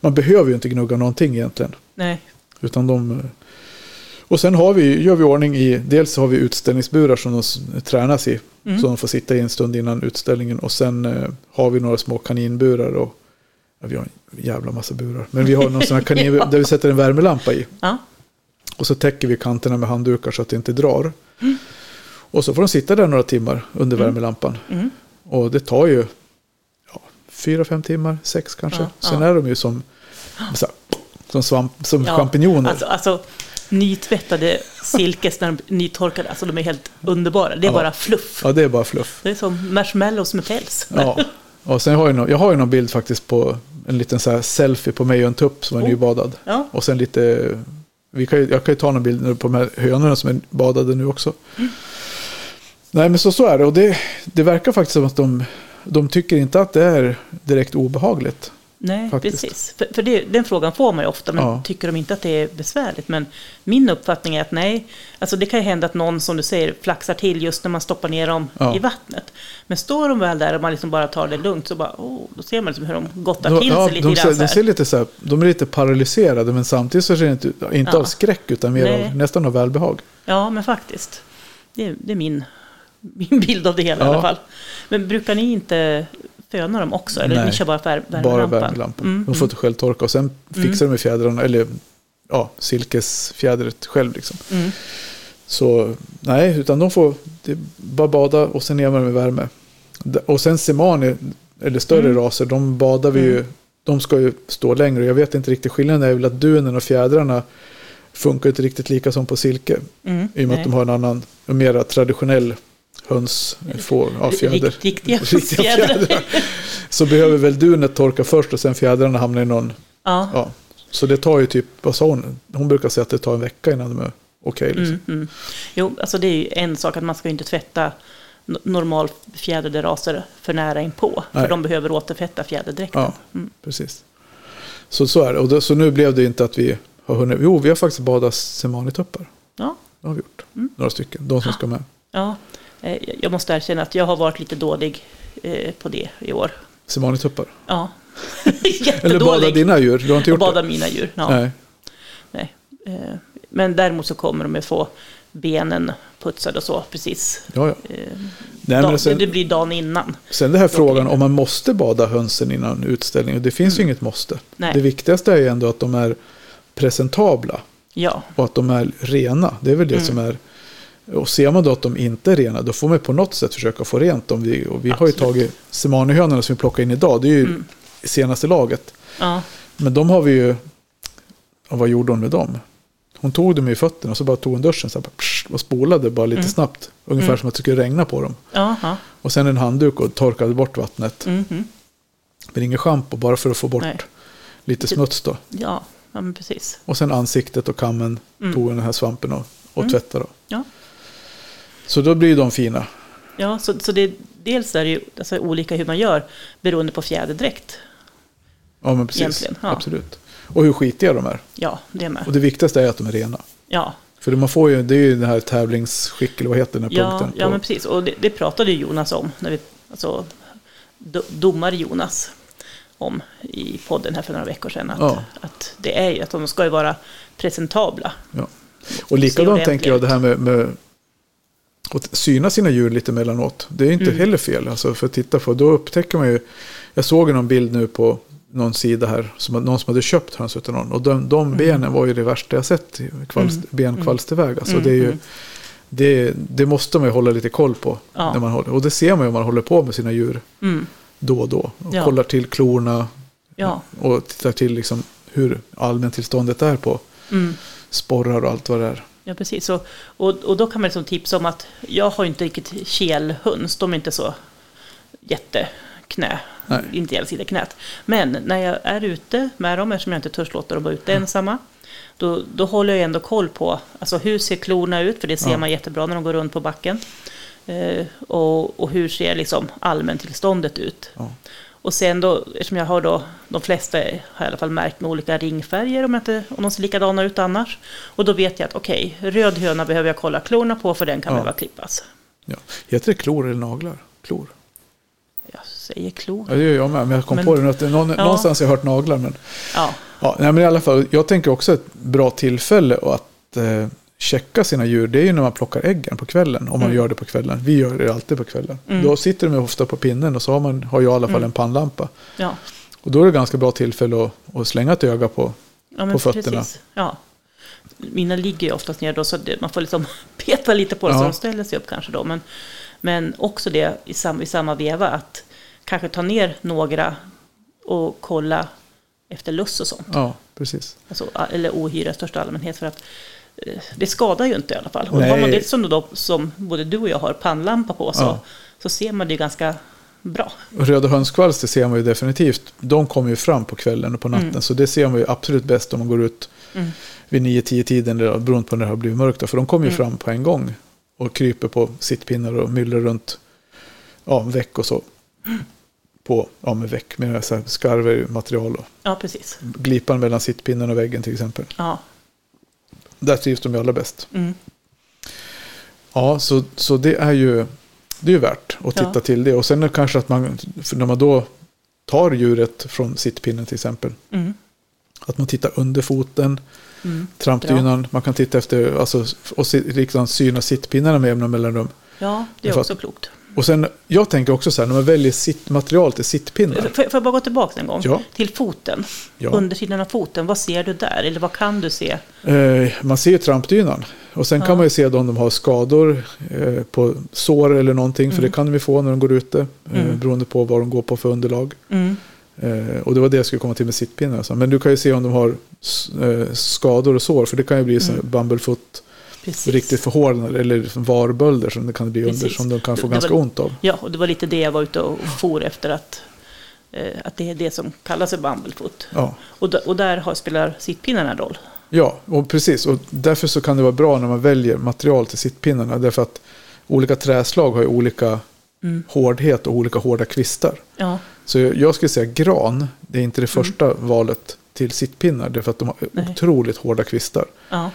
man behöver ju inte gnugga någonting egentligen. Nej. Utan de, och sen har vi, gör vi ordning i, dels har vi utställningsburar som de tränas i. Mm. Så de får sitta i en stund innan utställningen. Och sen eh, har vi några små kaninburar. Och, vi har en jävla massa burar. Men vi har någon sån här [LAUGHS] kaninbur Ja. där vi sätter en värmelampa i. Ja. Och så täcker vi kanterna med handdukar så att det inte drar. Mm. Och så får de sitta där några timmar under värmelampan. Mm. Och det tar ju ja, fyra, fem timmar, sex kanske. Ja, Sen är de ju som, så här, som, svamp, som champinjoner. Alltså, alltså nytvättade silkes när de nytorkade, alltså de är helt underbara. Det är bara fluff. Ja, det är bara fluff. Det är som marshmallows med päls. Ja. [LAUGHS] Och sen har jag, någon, jag har ju någon bild faktiskt på en liten så här selfie på mig och en tupp som är Oh. nybadad. Ja. Och sen lite, vi kan ju, jag kan ju ta någon bild nu på de här hönorna som är badade nu också. Mm. Nej men så, så är det och det, det verkar faktiskt som att de, de tycker inte att det är direkt obehagligt. Nej, Faktiskt. precis. För, för det, den frågan får man ju ofta, men Ja. tycker de inte att det är besvärligt? Men min uppfattning är att nej, alltså det kan ju hända att någon, som du säger, flaxar till just när man stoppar ner dem Ja. i vattnet. Men står de väl där och man liksom bara tar det lugnt, så bara, oh, då ser man liksom hur de gottar De, till ja, sig lite de, grann. de ser lite så här, de är lite paralyserade men samtidigt så ser det inte, inte av skräck utan mer Nej. av, nästan av välbehag. Ja, men faktiskt. Det, är- det är min, min bild av det hela i Ja. alla fall. Men brukar ni inte föna dem också? Eller Nej, ni kör bara vär, Bara värmelampan? värmelampan. Mm, De får inte själv torka och sen fixar de med fjädrarna, eller ja, silkesfjädret själv liksom. mm, Så nej, utan de får bara bada och sen ner med värme. Och sen semani, eller större Mm. raser, de badar vi ju, Mm. de ska ju stå längre. Jag vet inte riktigt, skillnaden är väl att dunen och fjädrarna funkar inte riktigt lika som på silke. mm, I och med nej. att de har en annan, en mer traditionell höns, får, ja, fjäder. Rikt- Riktiga, [LAUGHS] Riktiga fjädrar. Så behöver väl dunet torka först och sen fjädrarna hamnar i någon, Ja. ja. Så det tar ju typ, vad sa hon? Hon brukar säga att det tar en vecka innan de är okej. liksom. Mm, mm. Jo, alltså det är ju en sak att man ska ju inte tvätta normal fjädrade raser för nära inpå. Nej. För de behöver återfetta fjäderdräkten. Ja. Mm. Precis. Så, så är det. Och då, så nu blev det inte att vi har hunnit. Jo, vi har faktiskt badat semanituppar. Ja, Det har vi gjort. Mm. Några stycken. De som ska med. ja. Eh, Jag måste erkänna att jag har varit lite dålig eh, på det i år. Semanituppar. Ja, [LAUGHS] [LAUGHS] Eller bada jättedålig. dina djur. Du har inte gjort bada det? mina djur. Ja. Nej. Nej. Eh, Men däremot så kommer de att få benen putsade och så precis. Ja, ja. Nej, men sen, Det blir dagen innan. sen det här frågan om man måste bada hönsen innan utställning. Det finns ju inget måste. Mm. Nej. Det viktigaste är ju ändå att de är presentabla. Ja, Och att de är rena. Det är väl det Mm. som är. Och ser man då att de inte är rena. Då får man på något sätt försöka få rent dem. Vi, och vi har ju tagit semanihönorna som vi plockar in idag. Det är ju Mm. senaste laget. ja, Men de har vi ju... Och vad gjorde hon med dem? Hon tog dem i fötterna och så bara tog hon duschen så här, psh, och spolade bara lite Mm. snabbt. Ungefär Mm. som att det skulle regna på dem. ja. Och sen en handduk och torkade bort vattnet. Mm. Men ingen schampo bara för att få bort Nej. lite smuts då. ja, ja precis. Och sen ansiktet och kammen Mm. tog den här svampen och, och Mm. tvättade. Då. Ja. Så då blir de fina. Ja, så, så det, dels är det ju alltså, olika hur man gör beroende på fjäderdräkt. Ja men precis. Ja. Absolut. Och hur skitiga de är. Ja, det Och med. det viktigaste är att de är rena. Ja, För man får ju, det är ju den här tävlingsskick, eller vad heter den här ja, punkten? ja på- men precis. Och det, det pratade ju Jonas om, när vi, alltså do, domare Jonas, om i podden här för några veckor sedan. Att, Ja. att det är ju att de ska ju vara presentabla. Ja. Och likadant tänker jag det här med, med att syna sina djur lite mellanåt. Det är inte Mm. heller fel. Alltså för att titta på, då upptäcker man ju. Jag såg någon bild nu på någon sida här. Som någon som hade köpt höns utav någon. Och de, de benen var ju det värsta jag sett. Kvalst, Mm. Benkvalsterväg. Alltså Mm, det, är ju, mm. det, det måste man ju hålla lite koll på. Ja. När man håller, och det ser man ju om man håller på med sina djur Mm, då och då. Och Ja. kollar till klorna. ja, Och tittar till liksom hur allmäntillståndet är på mm. sporrar och allt vad det är. Ja, precis. Och, och, och då kan man liksom tipsa om att jag har inte riktigt kelhöns. De är inte så jätteknasiga knä. Nej. Inte sitta i knät. Men när jag är ute med dem, eftersom jag inte törs låta dem vara ute ensamma, då, då håller jag ändå koll på alltså hur ser klorna ut, för det ser Ja. man jättebra när de går runt på backen. Eh, och, och hur ser liksom allmäntillståndet ut. Ja. Och sen då, eftersom jag har då, de flesta har jag i alla fall märkt med olika ringfärger om, inte, om de ser likadana ut annars. Och då vet jag att okej, röd höna behöver jag kolla klorna på för den kan Ja. behöva klippas. Ja. Heter det klor eller naglar? Klor. Jag säger klor. Ja, det gör jag med. Men jag kom Men- på det nu att det någon, Ja. någonstans har jag hört naglar. Men, Ja, ja, nej, men i alla fall, jag tänker också ett bra tillfälle att eh, checka sina djur. Det är ju när man plockar äggen på kvällen. Om man Mm. gör det på kvällen. Vi gör det alltid på kvällen. Mm. Då sitter de ofta på pinnen och så har, man, har jag i alla fall Mm. en pannlampa. ja. Och då är det ganska bra tillfälle att, att slänga ett öga på. ja På fötterna. Precis. Ja. Mina ligger ju oftast ner då, så det, man får liksom [LAUGHS] peta lite på dem så Ja. de ställer sig upp kanske då. Men, men också det i, sam, i samma veva att kanske ta ner några och kolla efter luss och sånt. Ja, precis. Alltså, eller ohyra i största allmänhet. För att det skadar ju inte i alla fall. Och Nej. har man det som, då, som både du och jag har pannlampa på så, Ja. så ser man det ju ganska bra. Röda hönskvalster ser man ju definitivt. De kommer ju fram på kvällen och på natten. Mm. Så det ser man ju absolut bäst om man går ut Mm. vid 9-10 tiden. Beroende på när det har blivit mörkt. då, För de kommer ju Mm. fram på en gång. Och kryper på sittpinnar och myllrar runt ja, väck och så. På, ja med väck med skarver material och Ja, precis. glipan mellan sittpinnen och väggen till exempel. Ja. Där trivs de ju allra bäst. Mm. Ja, så, så det är ju det är ju värt att titta Ja. till det. Och sen kanske att man, när man då tar djuret från sittpinnen till exempel, Mm. att man tittar under foten, Mm. trampdynan, man kan titta efter, alltså, och liksom syna sittpinnarna med jämna mellanrum. Ja, det är också klokt. Och sen, jag tänker också så här, när man väljer sittmaterial till sittpinnar. Får får jag bara gå tillbaka en gång? Ja. Till foten. Ja. Undersidan av foten, vad ser du där? Eller vad kan du se? Eh, man ser ju trampdynan. Och sen Ja. kan man ju se om de har skador eh, på sår eller någonting. För Mm. det kan de ju få när de går ute. Eh, Mm. beroende på vad de går på för underlag. Mm. Eh, och det var det jag skulle komma till med sittpinnar. Alltså. Men du kan ju se om de har eh, skador och sår. För det kan ju bli Mm. mm. bumblefoot, Precis. riktigt förhårdnade eller liksom varbölder som det kan bli under. Som de kan få Det- det ganska var- ont av. Ja, och det var lite det jag var ute och for efter. Att, eh, att det är det som kallas för bumblefoot. Ja. Och, och där har, spelar sittpinnarna roll. ja, och precis. Och därför så kan det vara bra när man väljer material till sittpinnarna. Därför att olika träslag har ju olika Mm. hårdhet och olika hårda kvistar. Ja, Så jag skulle säga gran, det är inte det första valet till sittpinnar. Därför att de har Nej. otroligt hårda kvistar. ja,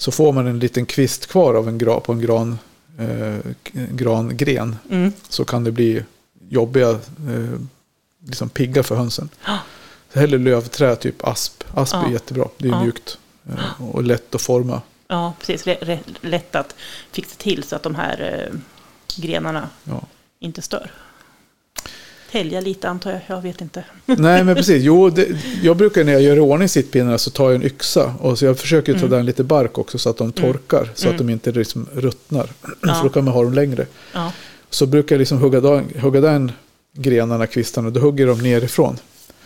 Så får man en liten kvist kvar av en gra, på en gran, eh, grangren. mm. Så kan det bli jobbiga, eh, liksom pigga för hönsen. Så hellre lövträ, typ asp. Asp Ja. är jättebra, det är Ja. mjukt. Eh, och lätt att forma. ja precis. Re- re- lätt att fixa till så att de här eh, grenarna Ja. inte stör. Tälja lite antar jag, jag vet inte. Nej men [LAUGHS] precis, jo, det, jag brukar när jag gör i ordning sittpinnarna så tar jag en yxa. Och så jag försöker ta Mm. där lite bark också så att de torkar. Så Mm. att de inte liksom ruttnar. [CLEARS THROAT] Ja. För då kan man ha dem längre. Ja, Så brukar jag liksom hugga, da- hugga den grenarna, kvistarna, då hugger de nerifrån.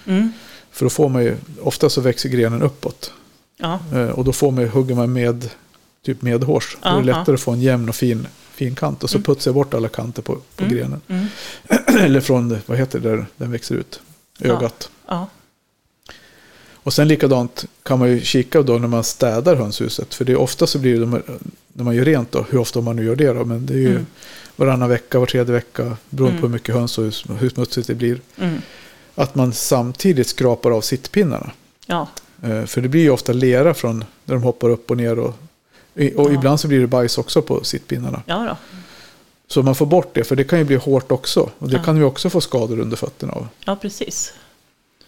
mm. För då får man ju, ofta så växer grenen uppåt. ja, Eh, och då får man, hugger man med typ medhårs. Då är det lättare att få en jämn och fin, fin kant. Och så Mm. putsar jag bort alla kanter på, på Mm. grenen. mm. [CLEARS THROAT] Eller från, vad heter det, där den växer ut. Ögat. ja, Och sen likadant kan man ju kika då när man städar hönshuset. För det är ofta så blir det, när man gör rent då, hur ofta man nu gör det då. Men det är ju Mm. varannan vecka, var tredje vecka. Beroende på Mm. hur mycket höns och hur, hur smutsigt det blir. mm. Att man samtidigt skrapar av sittpinnarna. ja, Eh, För det blir ju ofta lera från när de hoppar upp och ner. Och, och Ja. ibland så blir det bajs också på sittpinnarna. ja då. Så man får bort det, för det kan ju bli hårt också. Och det Ja. kan vi också få skador under fötterna av. Ja, precis.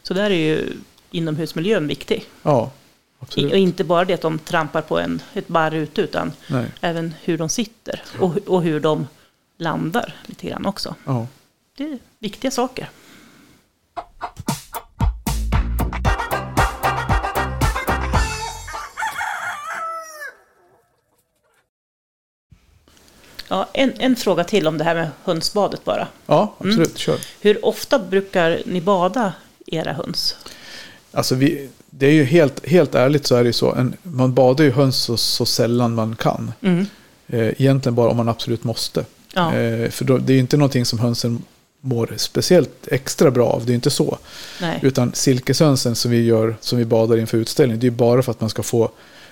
Så där är ju inomhusmiljön viktig. Ja, absolut. och inte bara det att de trampar på en, ett barr ute, utan Nej, även hur de sitter och, och hur de landar lite grann också. ja. Det är viktiga saker. Ja, en, en fråga till om det här med hönsbadet bara. ja absolut. Mm. Kör. Hur ofta brukar ni bada era höns? Alltså vi, det är ju helt, helt ärligt så är det ju så. En, man badar ju höns så, så sällan man kan. Mm. Eh, egentligen bara om man absolut måste. Ja, Eh, för då, det är ju inte någonting som hönsen mår speciellt extra bra av. Det är inte så. Nej. Utan silkeshönsen som vi gör, som vi badar inför utställning, det är bara för att man ska få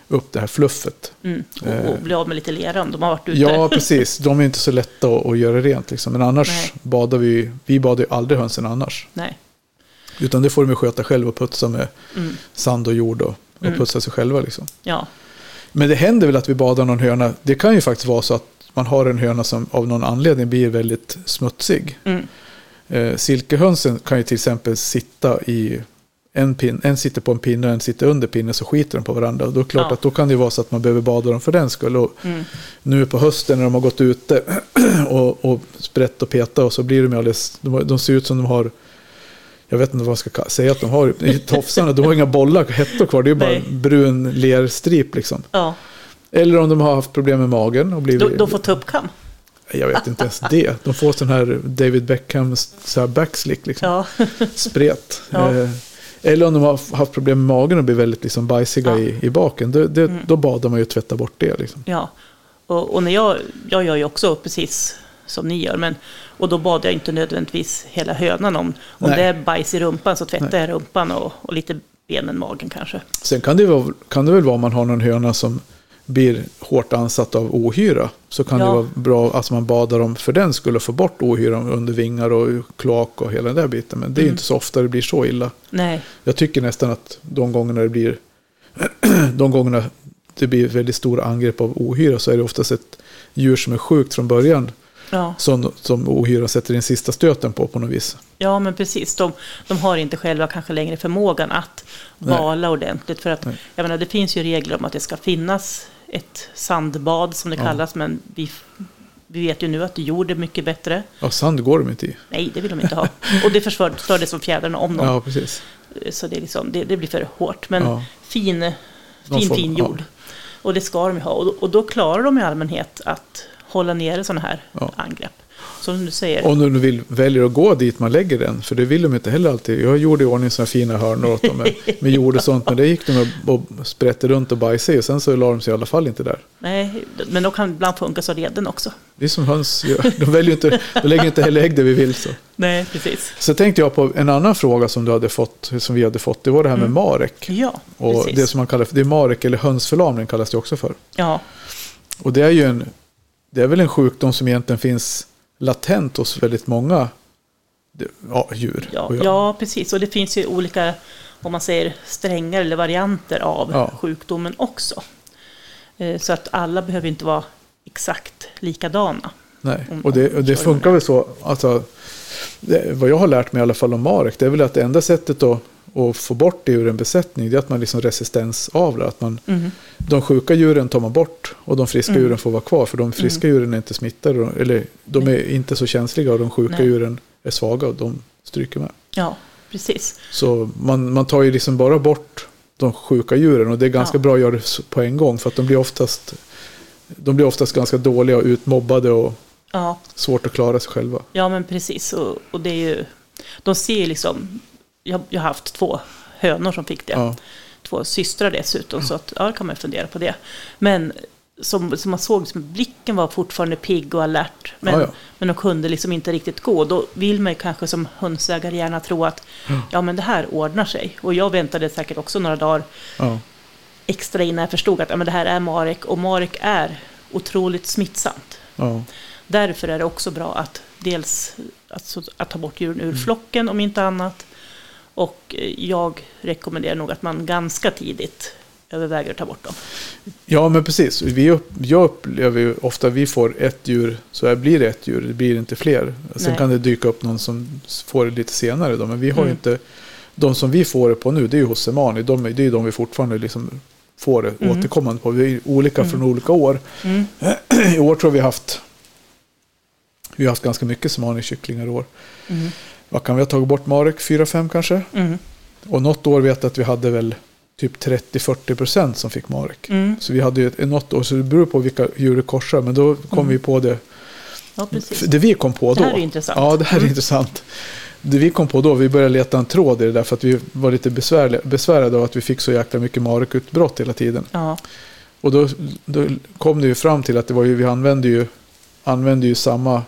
upp det här fluffet. Mm. Och, Eh. och bli av med lite lera om de har varit ute. Ja, precis. De är inte så lätta att, att göra rent. Liksom. Men annars Nej. badar vi, vi badar ju aldrig hönsen annars. Nej. Utan det får de sköta själva och putsa med Mm. sand och jord och, och Mm. putsa sig själva. Liksom. Ja. Men det händer väl att vi badar någon höna. Det kan ju faktiskt vara så att man har en höna som av någon anledning blir väldigt smutsig. Mm. Eh, silkehönsen kan ju till exempel sitta i en pin, en sitter på en pinne och en sitter under pinnen så skiter de på varandra. Och då är klart Ja. att då kan det vara så att man behöver bada dem för den skull. Och Mm. nu på hösten när de har gått ute [CLEARS THROAT] och, och sprätt och peta och så blir de alldeles, de, de ser ut som de har, jag vet inte vad man ska ka- säga att de har i tofsarna, de har inga bollar, hettor kvar, det är bara Nej. brun lerstrip liksom. ja. Eller om de har haft problem med magen och blivit, De, de får tuppkam. jag vet inte ens det, de får sån här David Beckham så här backslick liksom, Ja. spret. [LAUGHS] Ja. Eller om de har haft problem med magen och blir väldigt liksom bajsiga Ja. i, i baken, det, det, Mm. då badar man ju och tvättar bort det. Liksom. ja. Och, och när jag, jag gör ju också precis som ni gör. Men, och då badar jag inte nödvändigtvis hela hönan. Om, om Nej. det är bajs i rumpan så tvättar jag rumpan och, och lite benen, magen kanske. Sen kan det, vara, kan det väl vara om man har någon höna som blir hårt ansatt av ohyra. Så kan Ja. det vara bra att man badar dem för den skulle få bort ohyran under vingar och kloak och hela den där biten. Men det är Mm. inte så ofta det blir så illa. Nej, Jag tycker nästan att de gångerna det blir [CLEARS THROAT] de gångerna det blir väldigt stora angrepp av ohyra så är det oftast ett djur som är sjukt från början ja. som, som ohyra sätter in sista stöten på på något vis. ja men precis. De, de har inte själva kanske längre förmågan att Nej. vala ordentligt. För att, Nej. jag menar, det finns ju regler om att det ska finnas ett sandbad som det Ja. kallas. Men vi, vi vet ju nu att jord är mycket bättre. Ja, sand går de inte i. Nej, det vill de inte ha. Och det förstör, det som fjädrarna om dem. Ja, precis. Så det, liksom, det, det blir för hårt. Men Ja. fin, fin, får- fin ja. jord. Och det ska de ju ha. Och, då- och då klarar de i allmänhet att hålla nere sådana här Ja. angrepp. Som du säger. Om du vill, väljer att gå dit man lägger den, för det vill de inte heller alltid. Jag gjorde i ordning sådana fina hörnor åt dem med, [LAUGHS] med jord och sånt, men det gick de och, sprätte runt och bajsade och sen så la de sig i alla fall inte där. Nej, men de kan ibland funka så reden också. Det är som höns gör. De, väljer inte, de lägger inte heller ägg där vi vill. Så. Nej, precis. så tänkte jag på en annan fråga som, du hade fått, som vi hade fått, det var det här med Mm. marek. Ja, Och precis. det som man kallar för, det är marek eller hönsförlamning kallas det också för. Ja, Och det är ju en, det är väl en sjukdom som egentligen finns latent hos väldigt många ja, djur. ja, ja, precis. Och det finns ju olika, om man säger strängar eller varianter av Ja. sjukdomen också. Eh, Så att alla behöver inte vara exakt likadana. Nej, och det, och det funkar väl så. Alltså, det, vad jag har lärt mig i alla fall om marek, det är väl att det enda sättet att, att få bort det ur en besättning, det är att man liksom resistensavlar. Att man, Mhm. de sjuka djuren tar man bort och de friska Mm. djuren får vara kvar. För de friska djuren är inte smittade, och- eller de är inte så känsliga och de sjuka Nej. djuren är svaga och de stryker med. Ja, precis. Så man, man tar ju liksom bara bort de sjuka djuren och det är ganska Ja. bra att göra det på en gång för att de blir oftast, de blir oftast ganska dåliga och utmobbade och Ja, svårt att klara sig själva. Ja, men precis. Och, och det är ju, de ser ju liksom, jag, jag har haft två hönor som fick det. Ja. Två systrar dessutom, så att, ja, kan man fundera på det. Men som, som man såg, liksom, blicken var fortfarande pigg och alert. Men, Ja, ja. men de kunde liksom inte riktigt gå. Då vill man ju kanske som hönsägare gärna tro att ja, men det här ordnar sig. Och jag väntade säkert också några dagar Ja. extra innan jag förstod att ja, men det här är Marek. Och Marek är otroligt smittsamt. Ja. Därför är det också bra att dels alltså, att ta bort djuren ur Mm. flocken om inte annat. Och eh, jag rekommenderar nog att man ganska tidigt överväger att ta bort dem. ja, men precis. Vi upp, jag upplever ju ofta vi får ett djur, så här blir det ett djur, det blir inte fler. Sen Nej. kan det dyka upp någon som får det lite senare då, men vi har ju Mm. inte, de som vi får det på nu, det är ju hos Semani, de, det är ju de vi fortfarande liksom får det Mm. återkommande på. Vi är olika från olika år. Mm. [CLEARS THROAT] I år tror jag vi har haft, vi har haft ganska mycket Semani-kycklingar i år. Mm. Vad kan vi ha tagit bort Marek? 4-5 kanske? Mm. Och något år vet jag att vi hade väl typ 30-40 procent som fick Marek. Mm. Så vi hade ju ett, något år, så det beror på vilka djur det korsar. Men då kom Mm. vi på det. Ja. Det vi kom på Det då. här är intressant. Ja, det här är Mm. intressant. Det vi kom på då, vi började leta en tråd i det där för att vi var lite besvärade av att vi fick så jäkla mycket Marek-utbrott hela tiden. Ja, Och då, då kom det ju fram till att det var ju, vi använde ju, använde ju samma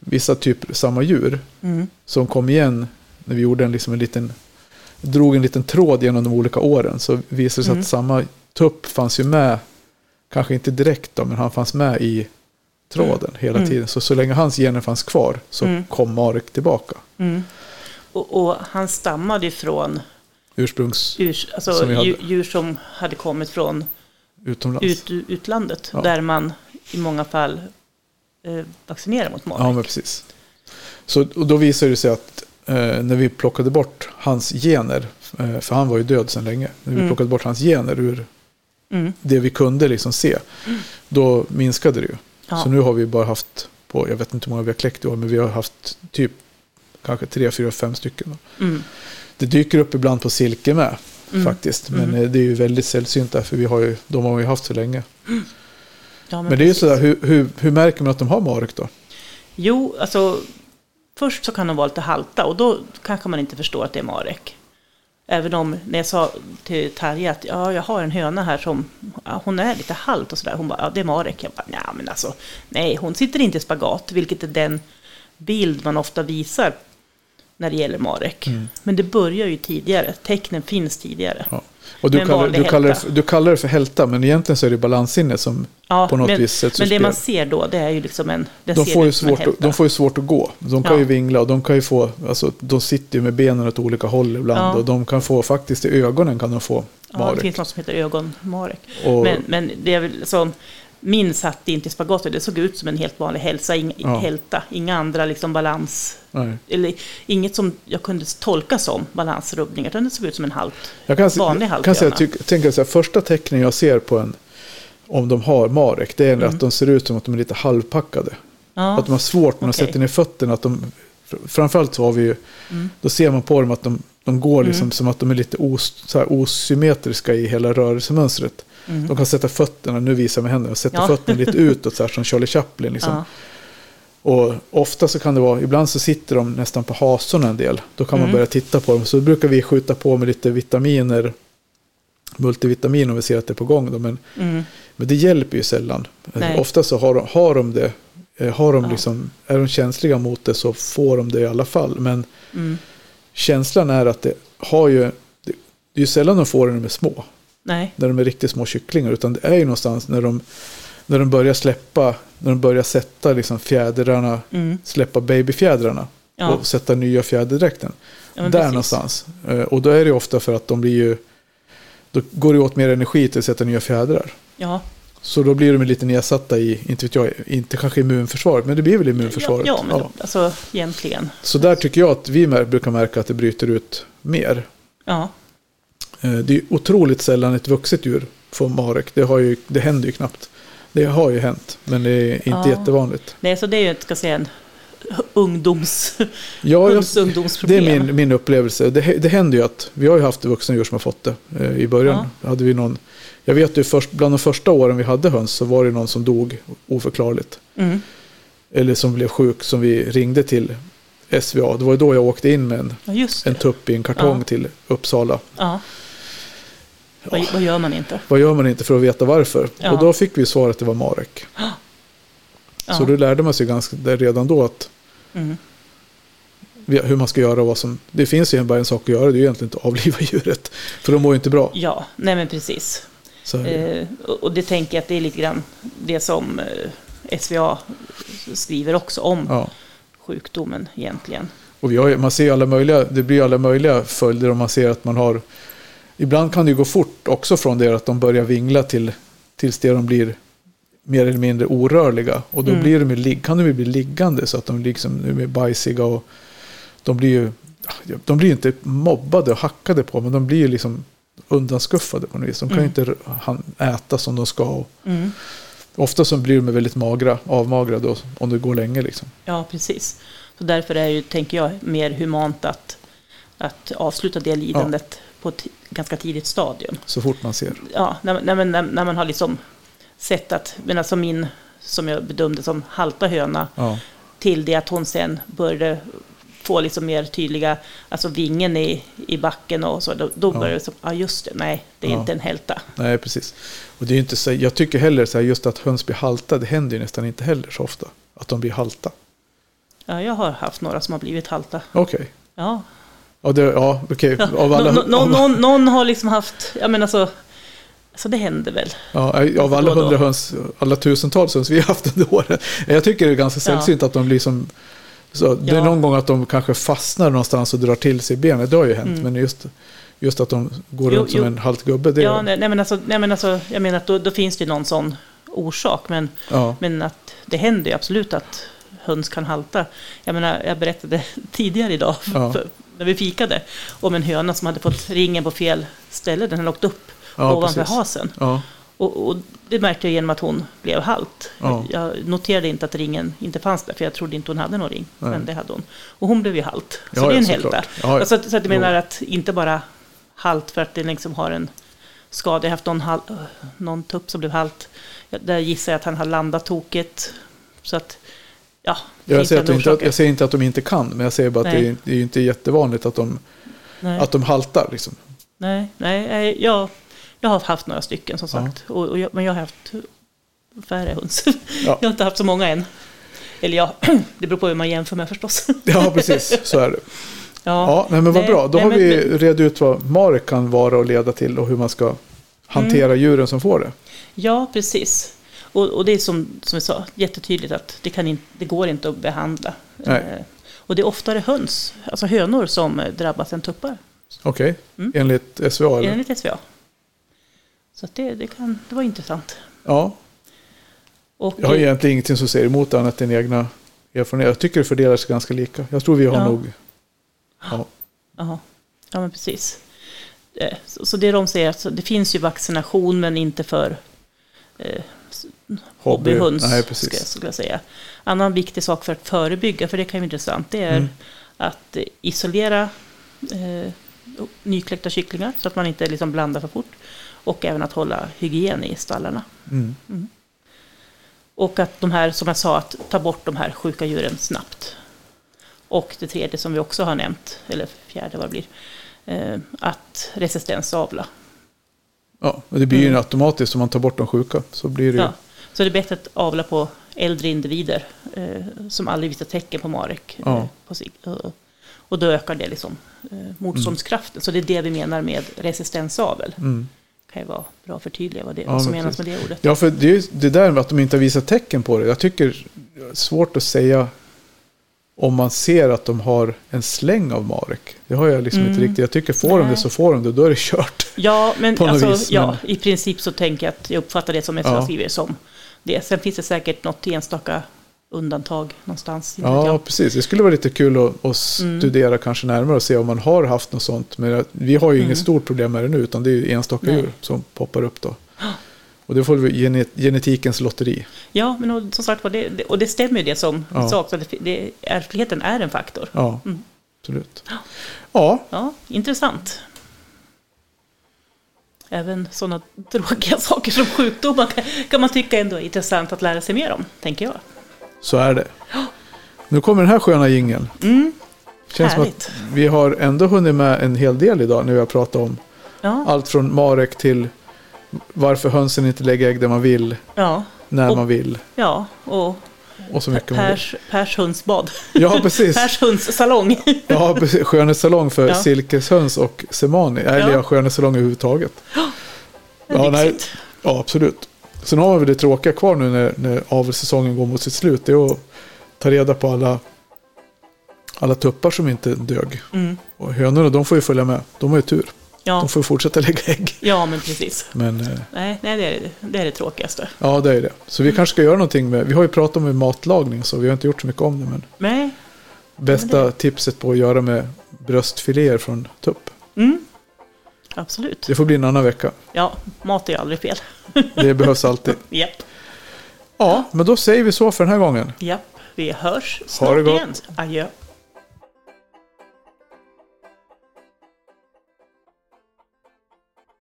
vissa typer, samma djur, Mm. som kom igen när vi gjorde en, liksom en liten, drog en liten tråd genom de olika åren. Så visade det sig Mm. att samma tupp fanns ju med, kanske inte direkt då, men han fanns med i tråden hela Mm. tiden. Så så länge hans gener fanns kvar så Mm. kom Marek tillbaka. Mm. Och, och han stammade ifrån Ursprungs djur, alltså, Som djur, djur som hade kommit från utomlands. ut, utlandet. Ja. Där man i många fall eh, vaccinerar mot Marek. Ja, men precis. Så, och då visade det sig att eh, när vi plockade bort hans gener, eh, för han var ju död sedan länge, när vi Mm. plockade bort hans gener ur Mm. det vi kunde liksom se, då minskade det ju. Ja. Så nu har vi bara haft, på, jag vet inte hur många vi har kläckt i år, men vi har haft typ kanske tre, fyra, fem stycken. Mm. Det dyker upp ibland på silke med Mm. faktiskt, men Mm. eh, det är ju väldigt sällsynt där, för vi har ju, de har vi haft så länge. Ja, Men, det är ju sådär, hur, hur, hur märker man att de har mark då? Jo, alltså först så kan de vara lite halta och då kanske man inte förstår att det är Marek. Även om när jag sa till Tarja att ja, jag har en höna här som ja, hon är lite halt och sådär. Hon bara, ja det är Marek. Jag bara, nej men alltså, nej hon sitter inte i spagat, vilket är den bild man ofta visar när det gäller Marek. Mm. Men det börjar ju tidigare, tecknen finns tidigare. Ja. Och du kallar, du, kallar det, du kallar det för hälta, men egentligen så är det balanssinne som Ja, på något men, vis sätts men det man ser då, det är ju liksom en... de får, ju en svårt, att- hälta. de får ju svårt att gå. De kan Ja. ju vingla och de kan ju få, alltså de sitter ju med benen åt olika håll ibland. Ja. Och de kan få, faktiskt i ögonen kan de få Ja, det marek. finns något som heter ögonmarek. och, Men, men det är väl som, min satt inte i spagat, det såg ut som en helt vanlig hälsa, ing, Ja. hälta, inga andra liksom balans, nej. eller inget som jag kunde tolka som balansrubbningar, utan det såg ut som en halt. Jag kan, vanlig jag kan säga, tyck, tänka så här, första tecknen jag ser på en, om de har marek, det är Mm. att de ser ut som att de är lite halvpackade. Ja, Att de har svårt när de Okej. sätter ner fötterna. Att de, fr- framförallt så har vi ju, Mm. då ser man på dem att de, de går liksom Mm. som att de är lite os, osymmetriska i hela rörelsemönstret. mm. De kan sätta fötterna, nu visar jag med händerna, sätta Ja. fötterna lite [LAUGHS] utåt så här som Charlie Chaplin. Liksom. ja, Och ofta så kan det vara, ibland så sitter de nästan på hasorna en del. Då kan man Mm. börja titta på dem. Så brukar vi skjuta på med lite vitaminer, multivitamin om vi ser att det är på gång. Då. Men, mm. men det hjälper ju sällan. Nej. Ofta så har de, har de det, eh, har de Ja. liksom, är de känsliga mot det så får de det i alla fall. Men Mm. Känslan är att det har ju, det, det är ju sällan de får det när de är små. Nej, När de är riktigt små kycklingar. Utan det är ju någonstans när de, när de börjar släppa, när de börjar sätta liksom fjädrarna mm. släppa babyfjädrarna ja. och sätta nya fjäderdräkten. ja Där precis. någonstans. Eh, Och då är det ofta för att de blir ju, då går det åt mer energi till att sätta nya fjädrar. Ja, Så då blir de lite nedsatta i, inte vet jag, inte kanske immunförsvaret, men det blir väl immunförsvaret. ja, ja, men Ja. alltså egentligen. Så där tycker jag att vi brukar märka att det bryter ut mer. Ja, Eh, Det är otroligt sällan ett vuxet djur får marek. Det, har ju, det händer ju knappt. Det har ju hänt, men det är inte Ja. jättevanligt. nej, så det är ju, ska säga, en ungdoms, Ja, jag, Det är min, min upplevelse. Det, det händer ju att vi har ju haft vuxna djur som har fått det. Eh, I början hade vi någon, jag vet ju först, bland de första åren vi hade höns så var det någon som dog oförklarligt. Mm. Eller som blev sjuk som vi ringde till SVA. Det var ju då jag åkte in med en, Ja, en tupp i en kartong Ja. till Uppsala. Ja. Vad, vad gör man inte? Vad gör man inte för att veta varför? Ja. Och då fick vi svar att det var Marek. Ja. Så då lärde man sig ganska redan då att Mm. hur man ska göra och vad som... Det finns ju bara en sak att göra, det är ju egentligen att avliva [LAUGHS] djuret. För de mår ju inte bra. Ja, nej men precis. Eh, och det tänker jag att det är lite grann det som eh, SVA skriver också om ja. sjukdomen egentligen. Och har, man ser alla möjliga, det blir alla möjliga följder om man ser att man har... Ibland kan det ju gå fort också från det att de börjar vingla till, tills det de blir mer eller mindre orörliga. Och då Mm. blir de ju, kan de ju bli liggande så att de liksom de är bajsiga och de blir ju... De blir ju inte mobbade och hackade på men de blir ju liksom undanskuffade på något vis. De kan ju Mm. inte han, äta som de ska. Mm. ofta så blir de väldigt magra, avmagrade och- om det går länge liksom. Ja, precis. Så därför är ju, tänker jag, mer humant att, att avsluta det lidandet på ett ganska tidigt stadium. Så fort man ser. Ja, när, när, när, när man har liksom sett att, men alltså min, som jag bedömde som halta höna, Ja. till det att hon sen började få liksom mer tydliga, alltså vingen i, i backen och så, då, då Ja. började det som, ja just det, nej, det är Ja. inte en hälta. Nej, precis. Och det är inte så, jag tycker heller så här, just att höns blir halta, det händer ju nästan inte heller så ofta. Att de blir halta. Ja, jag har haft några som har blivit halta. Okej. Ja. Ja, det, ja okej. Ja, Av alla, nå- nå- av, någon, någon har liksom haft, ja men alltså, så det händer väl. ja, av alla hundra höns, alla tusentals höns vi har haft under [LAUGHS] åren. Jag tycker det är ganska Ja. sällsynt att de blir som... Så, det är Ja. någon gång att de kanske fastnar någonstans och drar till sig benet. Det har ju hänt. Mm. Men just, just att de går Jo, runt som jo. en halt gubbe. Det, Ja, nej, nej, men alltså, nej men alltså, jag menar att då, då finns det ju någon sån orsak. Men, ja. men att det händer ju absolut att höns kan halta. Jag menar, jag berättade [LAUGHS] tidigare idag, Ja. för, när vi fikade, om en höna som hade fått ringen på fel ställe. Den hade åkt upp Ja, ovanför precis. hasen. Ja, Och, och det märkte jag genom att hon blev halt. Ja. Jag noterade inte att ringen inte fanns där, för jag trodde inte hon hade någon ring. Nej. Men det hade hon. Och hon blev ju halt. Så Ja, det är ja, en hälta. Ja, ja. Så, att- så att jag menar att inte bara halt för att den liksom har en skada. Jag har haft någon, hal- någon tupp som blev halt. Ja, Där gissar jag att han har landat tokigt. Så att, ja. det jag, säger att inte, jag säger inte att de inte kan, men jag säger bara att Nej. det är, det är ju inte jättevanligt att de, nej, att de haltar. Liksom. nej, nej, nej, jag, har haft några stycken som sagt. Och, och jag, men jag har haft färre höns. Ja. [LAUGHS] Jag har inte haft så många än. Eller ja, [CLEARS THROAT] det beror på hur man jämför med förstås. [LAUGHS] Ja, precis. Så är det. Ja, Ja, nej, men vad Nej, bra. Då nej, har men- vi red ut vad Marek kan vara och leda till och hur man ska hantera Mm. djuren som får det. ja precis. Och, och det är som, som vi sa, jättetydligt att det, kan inte, det går inte att behandla. Nej. Eh, och det är oftare höns, alltså hönor, som eh, drabbas än tuppar. Okej, Mm. enligt SVA eller? Enligt SVA. Så att det, det, kan, det var intressant. Ja, Och, jag har egentligen ingenting som säger emot annat än egna erfarenheter. Jag tycker det fördelar sig ganska lika. Jag tror vi har Ja. nog... Ja. Jaha. Ja, men precis. Eh, Så, så det de säger, alltså, det finns ju vaccination men inte för eh, s- hobbyhöns, Nej, ska, skulle jag säga. Annan viktig sak för att förebygga, för det kan ju vara intressant, det är Mm. att isolera eh, nykläckta kycklingar så att man inte liksom blandar för fort. Och även att hålla hygien i stallarna. Mm. Och att de här, som jag sa, att ta bort de här sjuka djuren snabbt. Och det tredje som vi också har nämnt, eller fjärde vad det blir, eh, att resistensavla. Ja, och det blir ju Mm. automatiskt om man tar bort de sjuka. Så blir det. Ja. Så det är bättre att avla på äldre individer eh, som aldrig visar tecken på marek. Ja. Eh, på sig. Och- Och då ökar det liksom eh, motståndskraften. Så det är det vi menar med resistensavel. Mm. Kan ju vara bra att förtydliga vad, det, Ja, som men menas med det ordet. Ja, för det är det där med att de inte har visat tecken på det. Jag tycker det är svårt att säga om man ser att de har en släng av Marek. Det har jag liksom inte Mm. riktigt. Jag tycker får de det Nej. så får de det. Då är det kört. Ja, men, [LAUGHS] alltså, vis, ja, i princip så tänker jag att jag uppfattar det som SVA Ja. skriver som det. Sen finns det säkert något enstaka undantag någonstans. Ja, jag. precis. Det skulle vara lite kul att, att Mm. studera kanske närmare och se om man har haft något sånt. Men vi har ju Mm. inget stort problem med det nu, utan det är ju enstaka Nej. djur som poppar upp då. Och det får vi genet, genetikens lotteri. ja, men och, som sagt var, det, och det stämmer ju det som Ja. sa också, det, det, ärftligheten är en faktor. Ja, Mm. absolut. Ja, Ja, intressant. Även sådana tråkiga [LAUGHS] saker som sjukdomar kan, kan man tycka ändå är intressant att lära sig mer om, tänker jag. Så är det. Nu kommer den här sköna jingeln. Mm, Känns som härligt. att vi har ändå hunnit med en hel del idag när vi har pratat om Ja, allt från Marek till varför hönsen inte lägger ägg där man vill, ja, när Och- man vill ja, och och så mycket. Pers, Pers hönsbad. Ja, precis. [LAUGHS] Pers hönssalong. Ja, precis. skönhetssalong för Ja. silkeshöns och semani. Eller Ja. skönhetssalong överhuvudtaget. Ja, nej. Ja, absolut. Sen har väl det tråkiga kvar nu när, när avelssäsongen går mot sitt slut. Det är att ta reda på alla, alla tuppar som inte dög. Mm. Och hönorna, de får ju följa med. De har ju tur. Ja, De får fortsätta [LAUGHS] lägga ägg. ja, men precis. Men eh, Nej, nej det, är, det är det tråkigaste. ja, det är det. Så vi kanske ska göra någonting med, vi har ju pratat om matlagning så vi har inte gjort så mycket om det. Men Nej. bästa tipset på att göra med bröstfiléer från tupp. Mm. Absolut. Det får bli en annan vecka. Ja, mat är aldrig fel. Det behövs alltid. [LAUGHS] Japp. Ja, men då säger vi så för den här gången. Japp. Vi hörs Ha det snart gott. igen. Adjö.